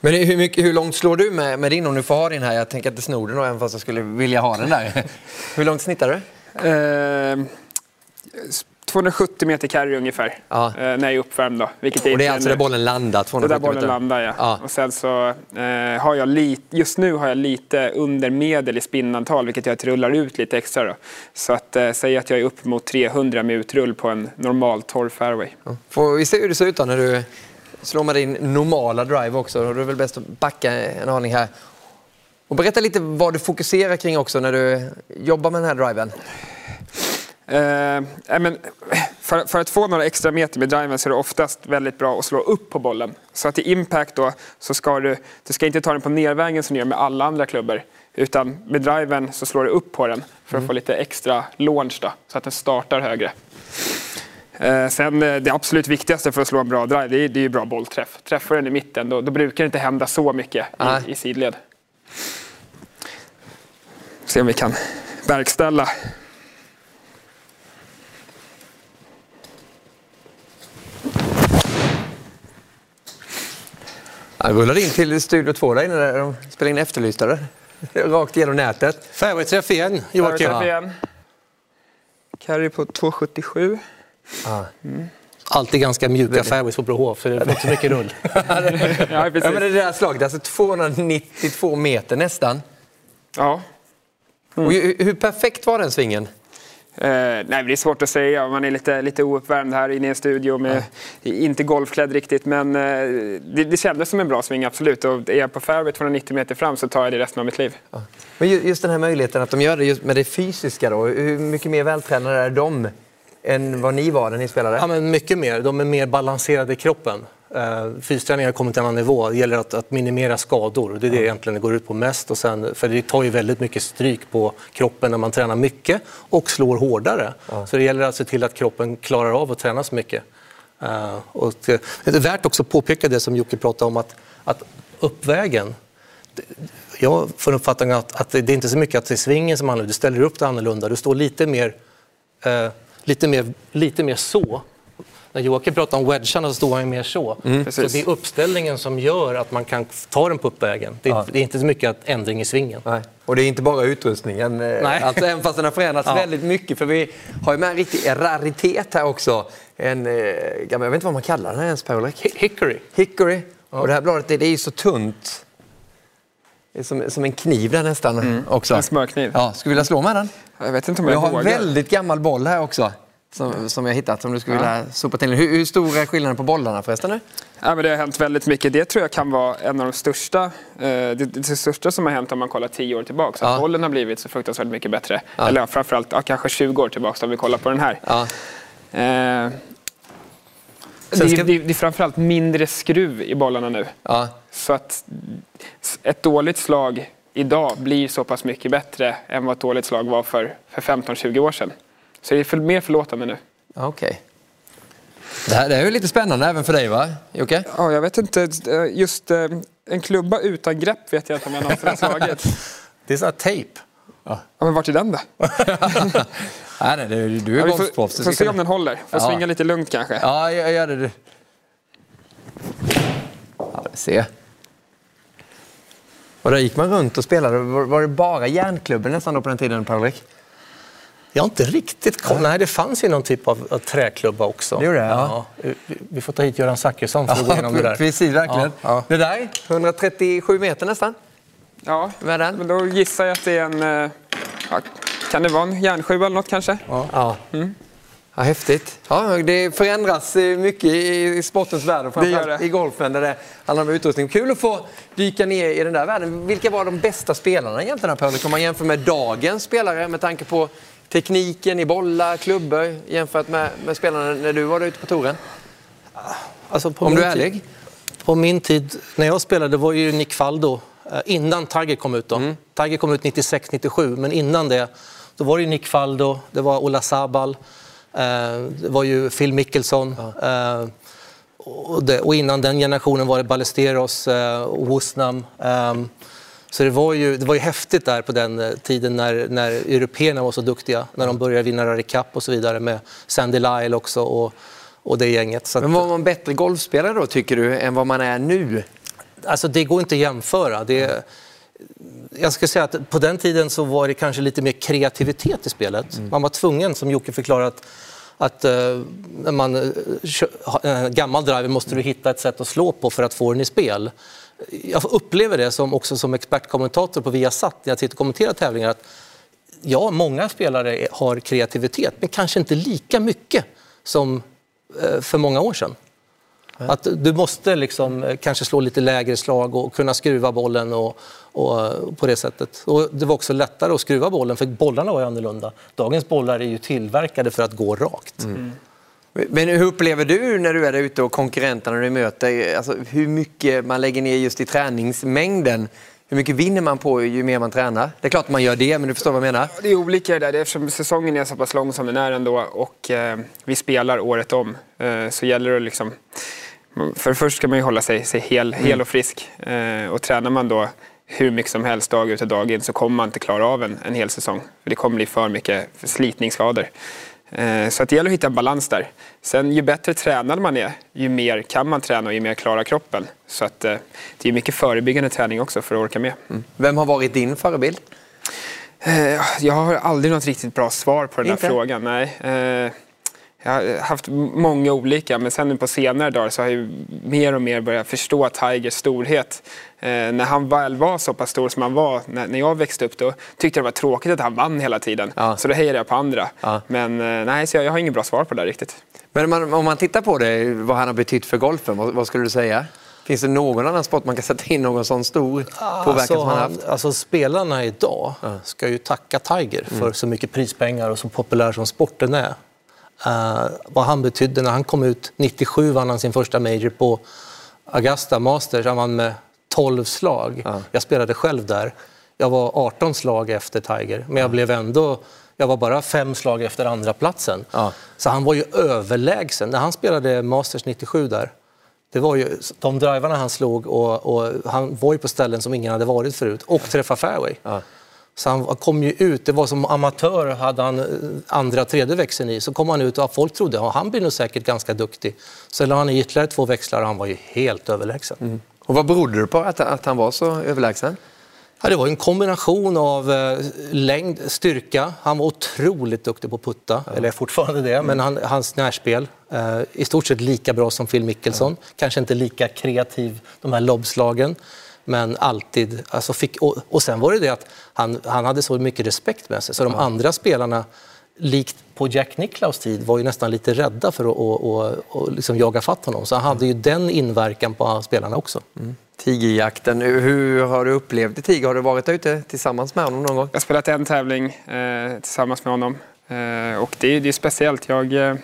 Men hur, mycket, hur, långt slår du med, med din om du får ha din här? Jag tänker att det snor den även fast jag skulle vilja ha den där. hur långt snittar du? Uh, 270 meter carry ungefär ja. eh, när jag är uppvärmd. Då, vilket och det är alltså där bollen landar? 270 där bollen meter. landar, ja. ja. Och sen så eh, har jag lite, just nu har jag lite under medel i spinnantal vilket gör att jag rullar ut lite extra. Då. Så att eh, säg att jag är upp mot 300 med utrull på en normal torr fairway. Ja. Får vi se hur det ser ut då när du slår med din normala drive också. Då är det väl bäst att backa en aning här. Och berätta lite vad du fokuserar kring också när du jobbar med den här driven. Eh, men för, för, att få några extra meter med driven så är det oftast väldigt bra att slå upp på bollen. Så att i impact då så ska du, du ska inte ta den på nervägen som du gör med alla andra klubbor. Utan med driven så slår du upp på den för att mm. få lite extra launch då, så att den startar högre. Eh, sen eh, det absolut viktigaste för att slå en bra drive, det är, det är bra bollträff. Träffar den i mitten, då, då brukar det inte hända så mycket i, i sidled. Se om vi kan verkställa Han rullade in till Studio 2 där inne där de spelade in Efterlysta. Rakt igenom nätet. Fairway-träff igen, Joakim. igen. Carry på 2,77. Ah. Mm. Alltid ganska mjuka fairways på Brohof, för det får inte så mycket rull. ja, precis. ja, men det där slaget, alltså 292 meter nästan. Ja. Mm. Hur perfekt var den svingen? Eh, nej, det är svårt att säga. Man är lite, lite ouppvärmd här inne i en studio. Med. Inte golfklädd riktigt, men eh, det, det kändes som en bra sving, absolut. Och är jag på fairway 290 meter fram så tar jag det resten av mitt liv. Ja. Men just den här möjligheten att de gör det just med det fysiska då. Hur mycket mer vältränade är de än vad ni var när ni spelade? Ja, men mycket mer. De är mer balanserade i kroppen. Uh, Fysträning har kommit till en annan nivå. Det gäller att, att minimera skador. Det är det egentligen det går ut på mest. Och sen, för det tar ju väldigt mycket stryk på kroppen när man tränar mycket och slår hårdare. Ja. Så det gäller att se till att kroppen klarar av att träna så mycket. Uh, och det är värt också att påpeka det som Jocke pratade om, att, att uppvägen jag får uppfattningen att, att det är inte så mycket att det är svingen som handlar Du ställer upp det annorlunda. Du står lite mer, uh, lite mer, lite mer så när Joakim pratar om wedgarna så stod han ju mer så. Mm. Så det är uppställningen som gör att man kan ta den på uppvägen. Det är, ja. det är inte så mycket ändring i svingen. Nej. Och det är inte bara utrustningen. Eh, Nej. Alltså, även fast den har förändrats ja. väldigt mycket. För vi har ju med en riktig raritet här också. En, eh, jag vet inte vad man kallar den ens, Per Hickory. Hickory. Ja. Och det här bladet det, det är ju så tunt. Det är som, som en kniv där nästan. Mm. Också. En smörkniv. Ja, skulle du vilja slå med den? Jag vet inte om jag, jag har en väldigt gammal boll här också som, som jag hittat som du skulle vilja sopa till. Hur, hur stor är skillnaden på bollarna förresten? Nu? Ja, men det har hänt väldigt mycket. Det tror jag kan vara en av de största, eh, det, det, största som har hänt om man kollar tio år tillbaka. Ja. Att bollen har blivit så fruktansvärt mycket bättre. Ja. Eller framförallt ja, kanske 20 år tillbaka om vi kollar på den här. Eh, det, det, det är framförallt mindre skruv i bollarna nu. Så att ett dåligt slag idag blir så pass mycket bättre än vad ett dåligt slag var för, för 15-20 år sedan. Så det är för, mer förlåtande nu. Okej. Okay. Det här det är ju lite spännande även för dig va, Jocke? Ja, jag vet inte. Just eh, en klubba utan grepp vet jag inte om jag någonsin har slagit. Det är sån här tejp. Ja. ja, men vart är den då? nej, nej, du, du är golfproffs. Vi får se om den håller. Får ja. svinga lite lugnt kanske. Ja, jag gör det. Ja, se. Och där gick man runt och spelade. Var det bara järnklubben nästan då på den tiden, Paulrik? Jag har inte riktigt koll. Nej, det fanns ju någon typ av, av träklubba också. Det gjorde det? Ja. ja. Vi får ta hit Göran Zachrisson för att gå igenom det där. Precis, verkligen. Ja. Det där, 137 meter nästan. Ja, den. men då gissar jag att det är en... Eh, ja, kan det vara en järnsjua eller något kanske? Ja. Mm. Ja, häftigt. Ja, det förändras eh, mycket i sportens värld framförallt i golfen där det handlar om utrustning. Kul att få dyka ner i den där världen. Vilka var de bästa spelarna egentligen, Paul? Om man jämför med dagens spelare med tanke på tekniken i bollar, klubbor jämfört med, med spelarna när du var ute på touren? Alltså Om du är ärlig? Tid, på min tid, när jag spelade, var ju Nick Faldo eh, innan Tiger kom ut. Då. Mm. Tiger kom ut 96-97, men innan det Då var det Nick Faldo, det var Ola Sabal, eh, det var ju Phil Mickelson. Eh, och, det, och, innan den generationen var det Ballesteros eh, och Woosnam. Så det var, ju, det var ju häftigt där på den eh, tiden när, när européerna var så duktiga. När de började vinna Rally Cup och så vidare med Sandy Lyle också och, och det gänget. Så Men var man bättre golfspelare då tycker du än vad man är nu? Alltså det går inte att jämföra. Det, jag ska säga att på den tiden så var det kanske lite mer kreativitet i spelet. Mm. Man var tvungen, som Jocke förklarat, att uh, när man en gammal driver måste du hitta ett sätt att slå på för att få den i spel. Jag upplever det som, också som expertkommentator på Viasat när jag sitter och kommenterar tävlingar att ja, många spelare har kreativitet, men kanske inte lika mycket som uh, för många år sedan. Att du måste liksom kanske slå lite lägre slag och kunna skruva bollen och, och, på det sättet. Och det var också lättare att skruva bollen för bollarna var ju annorlunda. Dagens bollar är ju tillverkade för att gå rakt. Mm. Men hur upplever du när du är där ute och konkurrenterna du möter, alltså hur mycket man lägger ner just i träningsmängden? Hur mycket vinner man på ju mer man tränar? Det är klart man gör det, men du förstår vad jag menar? Det är olika det där. Eftersom säsongen är så pass lång som den är ändå och eh, vi spelar året om eh, så gäller det liksom... För först ska man ju hålla sig, sig hel, hel mm. och frisk. Eh, och tränar man då hur mycket som helst dag ut och dag in så kommer man inte klara av en, en hel säsong. För det kommer bli för mycket slitningsskador. Eh, så att det gäller att hitta en balans där. Sen ju bättre tränad man är, ju mer kan man träna och ju mer klarar kroppen. Så att eh, det är mycket förebyggande träning också för att orka med. Mm. Vem har varit din förebild? Eh, jag har aldrig något riktigt bra svar på den här frågan. Nej. Jag har haft många olika, men sen nu på senare dagar så har jag mer och mer börjat förstå Tigers storhet. Eh, när han väl var så pass stor som han var när, när jag växte upp då tyckte jag det var tråkigt att han vann hela tiden. Ja. Så då hejade jag på andra. Ja. Men eh, nej, så jag, jag, har inget bra svar på det där riktigt. Men om man, om man tittar på det, vad han har betytt för golfen, vad, vad skulle du säga? Finns det någon annan sport man kan sätta in någon sån stor påverkan alltså, som han haft? Alltså spelarna idag ska ju tacka Tiger för mm. så mycket prispengar och så populär som sporten är. Uh, vad han betydde. När han kom ut 97 vann han sin första major på Augusta Masters. Han vann med 12 slag. Uh. Jag spelade själv där. Jag var 18 slag efter Tiger, men jag uh. blev ändå jag var bara fem slag efter andra platsen. Så han var ju överlägsen. När han spelade Masters 97 där, det var ju de drivarna han slog och, och han var ju på ställen som ingen hade varit förut och träffade fairway. Så han kom ju ut, det var som amatör, hade han eh, andra tredje växeln i, så kom han ut och folk trodde att han blir nog säkert ganska duktig. Sen la han i ytterligare två växlar och han var ju helt överlägsen. Mm. Och vad berodde det på att, att han var så överlägsen? Ja, det var en kombination av eh, längd, styrka. Han var otroligt duktig på att putta, ja. eller är fortfarande det, men han, hans närspel eh, i stort sett lika bra som Phil Mickelson. Ja. Kanske inte lika kreativ, de här lobbslagen men alltid... Alltså fick, och, och sen var det det att han, han hade så mycket respekt med sig så de andra spelarna likt på Jack Nicklaus tid var ju nästan lite rädda för att och, och, och liksom jaga fatt honom. Så han hade ju den inverkan på spelarna också. Mm. Tigerjakten, hur har du upplevt det Tiger? Har du varit ute tillsammans med honom någon gång? Jag har spelat en tävling eh, tillsammans med honom eh, och det, det är speciellt. Jag, eh,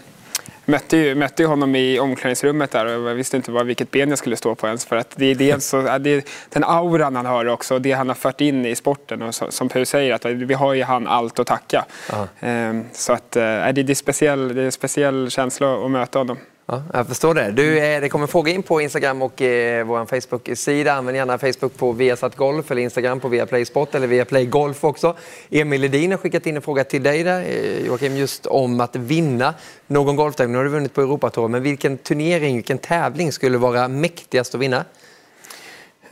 mötte ju, mötte ju honom i omklädningsrummet där och jag visste inte vad, vilket ben jag skulle stå på ens. För att det är dels så, det är den auran han har också, det han har fört in i sporten. Och så, som Pau säger, att vi har ju han allt att tacka. Ehm, så att, eh, det, är speciell, det är en speciell känsla att möta honom. Ja, jag förstår det. Du, eh, det kommer fråga in på Instagram och eh, vår Facebook-sida. Använd gärna Facebook på Viasat Golf eller Instagram på Viaplay Sport eller Viaplay Golf också. Emil Ledin har skickat in en fråga till dig där, eh, Joakim, just om att vinna någon golftävling. Nu har du vunnit på Europatour, men vilken turnering, vilken tävling skulle vara mäktigast att vinna?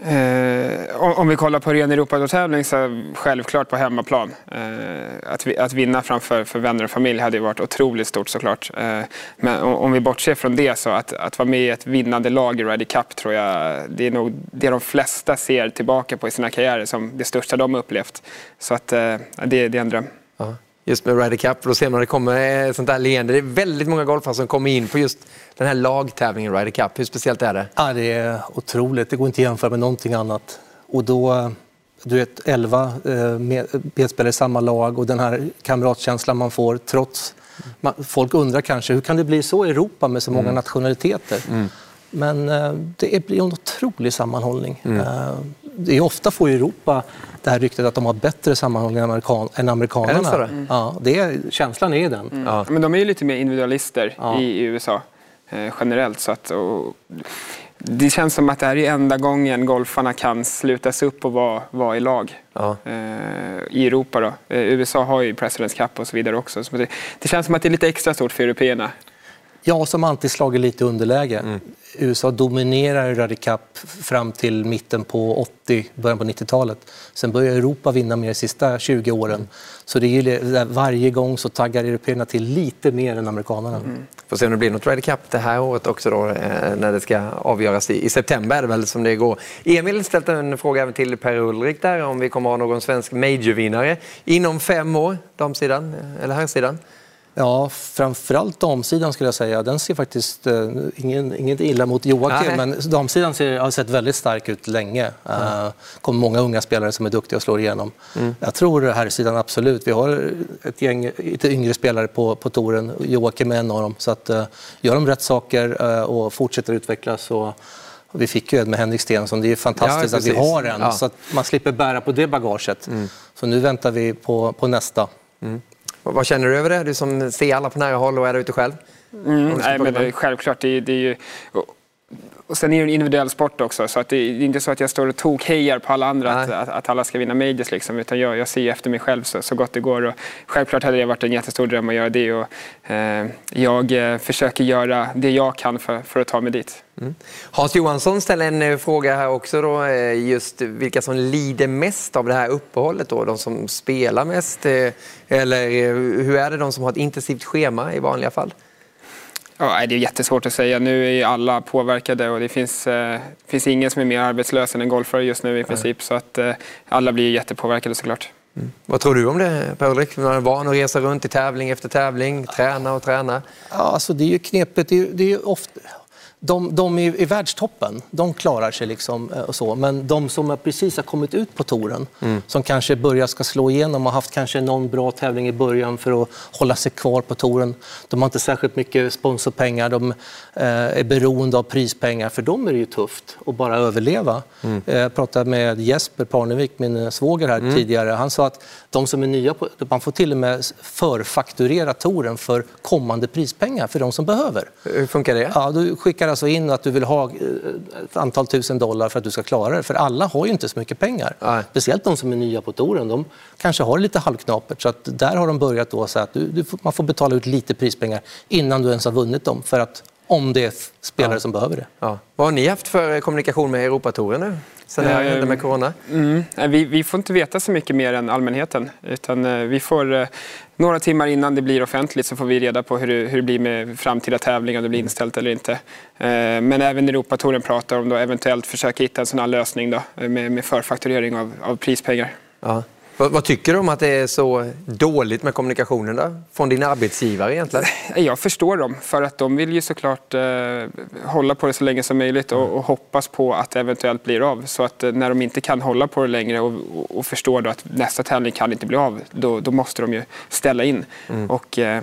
Eh, om vi kollar på ren Europatävling så självklart på hemmaplan. Eh, att, vi, att vinna framför för vänner och familj hade ju varit otroligt stort såklart. Eh, men om, om, vi bortser från det så att, att vara med i ett vinnande lag i Ryder Cup tror jag det är nog det de flesta ser tillbaka på i sina karriärer som det största de upplevt. Så att eh, det, det är en dröm. Just med Ryder Cup. Då ser man att det kommer sånt där leende. Det är väldigt många golfare som kommer in på just den här lagtävlingen Ryder Cup. Hur speciellt är det? Ja, det är otroligt. Det går inte att jämföra med någonting annat. Och då, du vet, 11 medspelare i samma lag och den här kamratkänslan man får trots... Man, folk undrar kanske, hur kan det bli så i Europa med så många mm. nationaliteter? Mm. Men eh, det blir en otrolig sammanhållning. Mm. Det är ofta får Europa det här ryktet att de har bättre sammanhållning än, amerikan än amerikanerna. Är det mm. ja, det är, känslan är den. Mm. Ja. Men de är ju lite mer individualister ja. i USA eh, generellt. Så att, och, det känns som att det här är enda gången golfarna kan slutas upp och vara, vara i lag. Ja. Eh, I Europa då. Eh, USA har ju Presidents Cup och så vidare också. Så det, det, känns som att det är lite extra stort för européerna. Ja, som alltid slagit lite underläge. Mm. USA dominerar Ryder Cup fram till mitten på 80, början på 90-talet. Sen börjar Europa vinna mer de sista 20 åren. Mm. Så det är varje gång så taggar européerna till lite mer än amerikanerna. Mm. Får se om det blir något Ryder Cup det här året också då, eh, när det ska avgöras i, i september är det väl som det går. Emil ställde en fråga även till Per-Ulrik där om vi kommer ha någon svensk majorvinnare inom fem år, damsidan eh, eller herrsidan. Ja, framförallt damsidan skulle jag säga. Den ser faktiskt, eh, ingen, inget illa mot Joakim, men damsidan ser, har sett väldigt stark ut länge. Mm. uh, kommer många unga spelare som är duktiga och slår igenom. Mm. Jag tror herrsidan absolut. Vi har ett gäng lite yngre spelare på, på touren. Joakim är en av dem. Så att, uh, gör de rätt saker uh, och fortsätter utvecklas så vi fick ju en med Henrik Stensson. Det är fantastiskt ja, att vi har en, ja. så att man slipper bära på det bagaget. Mm. Så nu väntar vi på, på nästa. Mm. Vad känner du över det? Du som ser alla på nära håll och är där ute själv. Mm, nej, men det, självklart. Det, det är ju, och sen är det en individuell sport också, så att det är inte så att jag står och tokhejar på alla andra att, att, att, alla ska vinna majors. Liksom, utan jag, jag ser efter mig själv så, så gott det går. Och självklart hade det varit en jättestor dröm att göra det. Och, eh, jag eh, försöker göra det jag kan för, för att ta mig dit. Mm. Hans Johansson ställer en eh, fråga här också. Då, eh, just vilka som lider mest av det här uppehållet? Då? De som spelar mest? Eller hur är det de som har ett intensivt schema i vanliga fall? Ja, det är jättesvårt att säga. Nu är alla påverkade och det finns, eh, finns ingen som är mer arbetslös än en golfare just nu i princip. Så att eh, alla blir jättepåverkade såklart. Mm. Vad tror du om det Per-Ulrik? Man är van att resa runt i tävling efter tävling, träna och träna. Ja, alltså det är ju knepigt. Det är, det är ofta, de, de i, i världstoppen, de klarar sig liksom eh, och så. Men de som precis har kommit ut på touren, mm. som kanske börjar ska slå igenom och haft kanske någon bra tävling i början för att hålla sig kvar på touren. De har inte särskilt mycket sponsorpengar, de eh, är beroende av prispengar. För dem är det ju tufft att bara överleva. Mm. Eh, jag pratade med Jesper Parnevik, min eh, svåger här mm. tidigare. Han sa att de som är nya, på, man får till och med förfakturera touren för kommande prispengar för de som behöver. Hur funkar det? Ja, du skickar alltså in att du vill ha eh, ett antal tusen dollar för att du ska klara det. För alla har ju inte så mycket pengar. Nej. Speciellt de som är nya på touren. De kanske har lite halvknapert. Så att där har de börjat då säga att du, du, man får betala ut lite prispengar innan du ens har vunnit dem. För att om det är spelare ja. som behöver det. Ja. Vad har ni haft för kommunikation med Europatouren nu? Sen det här hände med corona? Mm, vi, vi, får inte veta så mycket mer än allmänheten. Utan eh, vi får, eh, några timmar innan det blir offentligt så får vi reda på hur det, hur det blir med framtida tävlingar, om det blir inställt eller inte. Eh, men även Europatouren pratar om att eventuellt försöka hitta en sån här lösning då, med, med förfakturering av, av prispengar. Ja. Vad, vad, tycker du om att det är så dåligt med kommunikationen då? från din arbetsgivare egentligen? Jag förstår dem, för att de vill ju såklart eh, hålla på det så länge som möjligt och, och, hoppas på att det eventuellt blir av. Så att eh, när de inte kan hålla på det längre och, och, och förstår att nästa tävling kan inte bli av, då, då måste de ju ställa in. Mm. Och, eh,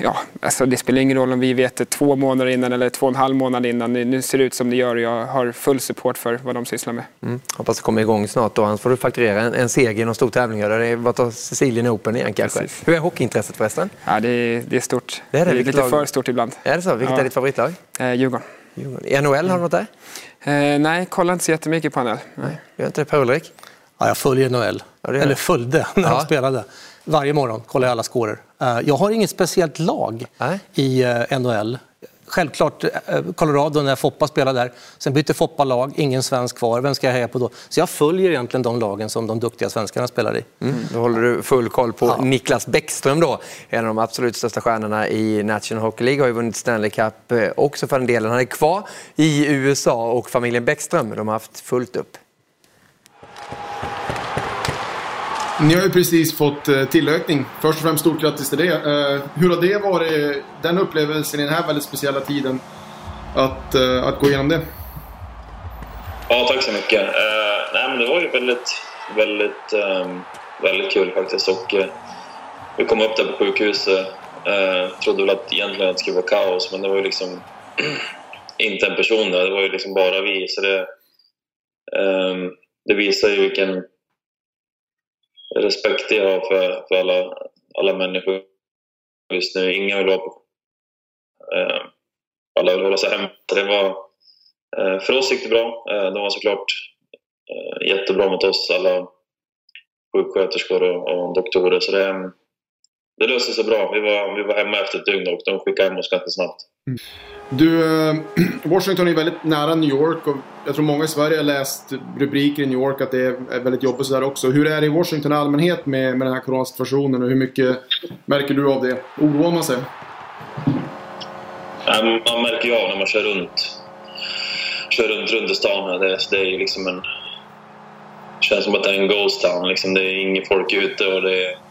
ja, alltså det spelar ingen roll om vi vet det två månader innan eller två och en halv månad innan. Nu ser det ut som det gör och jag har full support för vad de sysslar med. Mm. Hoppas det kommer igång snart då. Annars får du fakturera en, en seger i någon stor tävling. Det är vad tar Sicilien Open igen kanske. Precis. Hur är hockeyintresset förresten? Ja, det, är, det är stort. Det är, det. det är lite lag? för stort ibland. Är det så? Vilket ja. är ditt favoritlag? Eh, Djurgården. Djurgården. I NHL, har du något där? Eh, nej, kollar inte så jättemycket på NHL. Nej. Gör inte det Per-Ulrik? Ja, jag följer NHL. Ja, Eller följde när ja. de spelade. Varje morgon kollar jag alla scorer. Eh, jag har inget speciellt lag Nej. i eh, NHL. Självklart eh, Colorado när Foppa spelade där. Sen bytte Foppa lag, ingen svensk kvar. Vem ska jag heja på då? Så jag följer egentligen de lagen som de duktiga svenskarna spelar i. Mm. Då håller du full koll på ja. Niklas Bäckström då. En av de absolut största stjärnorna i National Hockey League. Har ju vunnit Stanley Cup också för den delen. Han är kvar i USA och familjen Bäckström de har haft fullt upp. Ni har ju precis fått eh, tillökning. Först och främst stort grattis till det. Eh, hur har det varit, den upplevelsen i den här väldigt speciella tiden, att, eh, att gå igenom det? Ja, tack så mycket. nej, men det var ju väldigt, väldigt, um, väldigt kul faktiskt. Och, vi kom upp där på sjukhuset. trodde väl att egentligen att det skulle vara kaos, men det var ju liksom inte en person där, det var ju liksom bara vi. Så det, um, det visar ju vilken respekt jag har för, för alla, alla människor just nu. Ingen vill vara på... Eh, alla vill hålla sig hemma. Det var, eh, för oss gick det bra. Eh, de var såklart eh, jättebra mot oss, alla sjuksköterskor och, och doktorer. Så det, det löste sig bra. Vi var, vi var hemma efter ett dygn och de skickade hem oss ganska snabbt. Mm. Du, eh, Washington är väldigt nära New York och jag tror många i Sverige har läst rubriker i New York att det är väldigt jobbigt där också. Hur är det i Washington i allmänhet med, med den här coronasituationen och hur mycket märker du av det? Oroar man sig? Man märker ju av när man kör runt, kör runt, runt i stan. Det, det är liksom en... Det känns som att det är en ghost town. Liksom. Det är inget folk ute och det är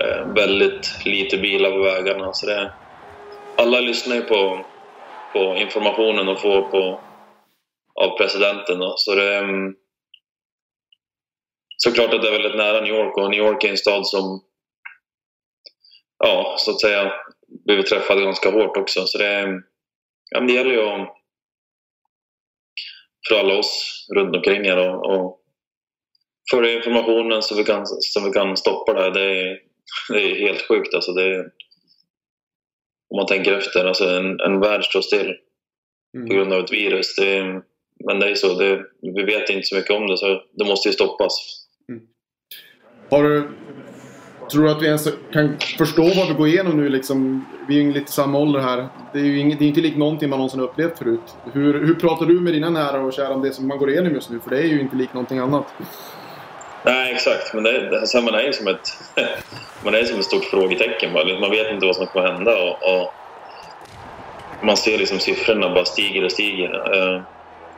Eh, väldigt lite bilar på vägarna. Så det, alla lyssnar ju på, på informationen och får på, av presidenten. Då. Så det är såklart att det är väldigt nära New York och New York är en stad som ja, så att säga blivit träffad ganska hårt också. Så det, mm, ja, det gäller ju att, för alla oss runt omkring här och, och Följa informationen så vi kan, så vi kan stoppa det här. Det är, det är helt sjukt alltså. Det är, om man tänker efter, alltså en, en värld står still mm. på grund av ett virus. Det är, men det är så, det, vi vet inte så mycket om det så det måste ju stoppas. Mm. Har du, tror du att vi ens kan förstå vad vi går igenom nu? Liksom, vi är ju lite samma ålder här. Det är ju inget, det är inte likt någonting man någonsin upplevt förut. Hur, hur pratar du med dina nära och kära om det som man går igenom just nu? För det är ju inte likt någonting annat. Nej, exakt. Men det, det, alltså, man är ju som ett, man är som ett stort frågetecken. bara. Man vet inte vad som kommer hända. Och, och man ser liksom siffrorna bara stiger och stiger. Eh,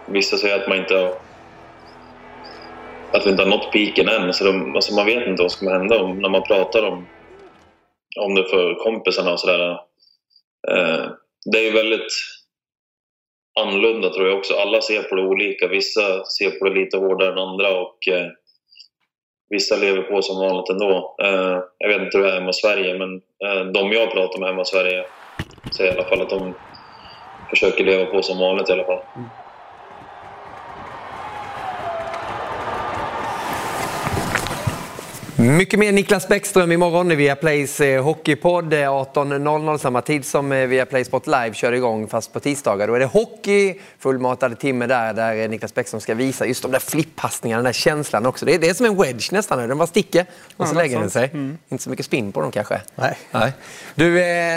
vissa säger att man inte har, att vi inte har nått piken än. Så de, alltså man vet inte vad som kommer hända Och när man pratar om, om det för kompisarna och sådär. Eh, det är ju väldigt annorlunda tror jag också. Alla ser på det olika. Vissa ser på det lite hårdare än andra. och Eh, vissa lever på som vanligt ändå. Eh, jag vet inte hur det är hemma i Sverige, men eh, de jag pratar med hemma i Sverige säger i alla fall att de försöker leva på som vanligt i alla fall. Mm. Mycket mer Niklas Bäckström imorgon i Viaplays eh, hockeypodd 18.00 eh, samma tid som eh, Viaplay Sport Live kör igång fast på tisdagar. Då är det hockey, fullmatade timme där, där Niklas Bäckström ska visa just de där flippassningarna, den där känslan också. Det är, det är som en wedge nästan, den bara sticker och så ja, lägger den sig. Mm. Inte så mycket spinn på dem kanske. Nej. Nej. Du,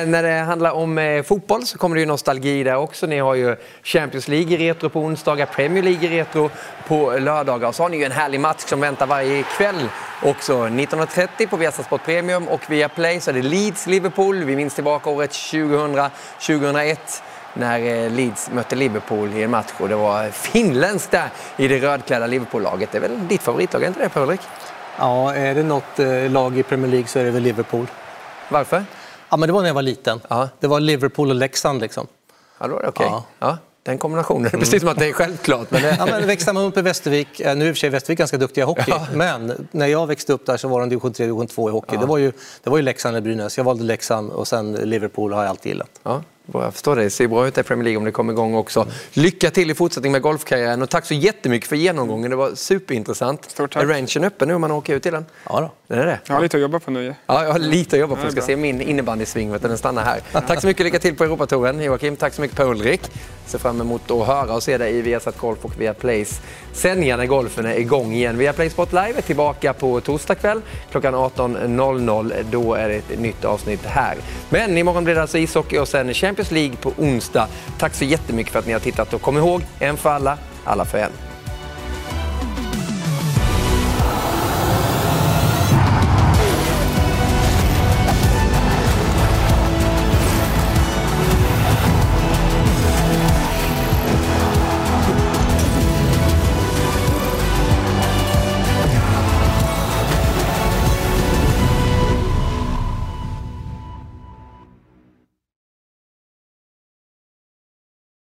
när det handlar om fotboll så kommer det ju nostalgi där också. Ni har ju Champions League i retro på onsdagar, Premier League i retro på lördagar och så har ni ju en härlig match som väntar varje kväll också 19.30 på Viasat Premium och via Play så är det Leeds-Liverpool. Vi minns tillbaka året 2000-2001 när eh, Leeds mötte Liverpool i en match och det var finländskt där i det rödklädda Liverpool-laget. Det är väl ditt favoritlag, är inte det Ulrik? Ja, är det något eh, lag i Premier League så är det väl Liverpool. Varför? Ja, men det var när jag var liten. Ja. Det var Liverpool och Leksand liksom. Ja, då var det okej. Okay. Ja. Den kombinationen. Mm. Precis som att det är självklart. Men det... ja, men växte man upp i Västervik, eh, nu är i och för sig Västervik ganska duktiga i hockey, ja. men när jag växte upp där så var de division 3 division 2 i hockey. Ja. Det, var ju, det var ju Leksand eller Brynäs. Jag valde Leksand och sen Liverpool har jag alltid gillat. Ja. Jag förstår det. Det ser bra ut i Premier League om det kommer igång också. Lycka till i fortsättning med golfkarriären och tack så jättemycket för genomgången. Det var superintressant. Stort tack. Är rangen öppen nu om man åker ut till den? Ja då. Den är det? Jag har lite att jobba på nu. Ja, jag har lite att jobba på. Jag ska se min innebandysving, den stannar här. Tack så mycket, lycka till på Europatouren Joakim. Tack så mycket på Ulrik. Ser fram emot att höra och se dig i Viasat Golf och Viaplays sändningar när golfen är igång igen. Viaplay Sport Live är tillbaka på torsdag kväll klockan 18.00. Då är det ett nytt avsnitt här. Men imorgon blir det alltså ishockey och sen Champions League på onsdag. Tack så jättemycket för att ni har tittat och kom ihåg, en för alla, alla för en.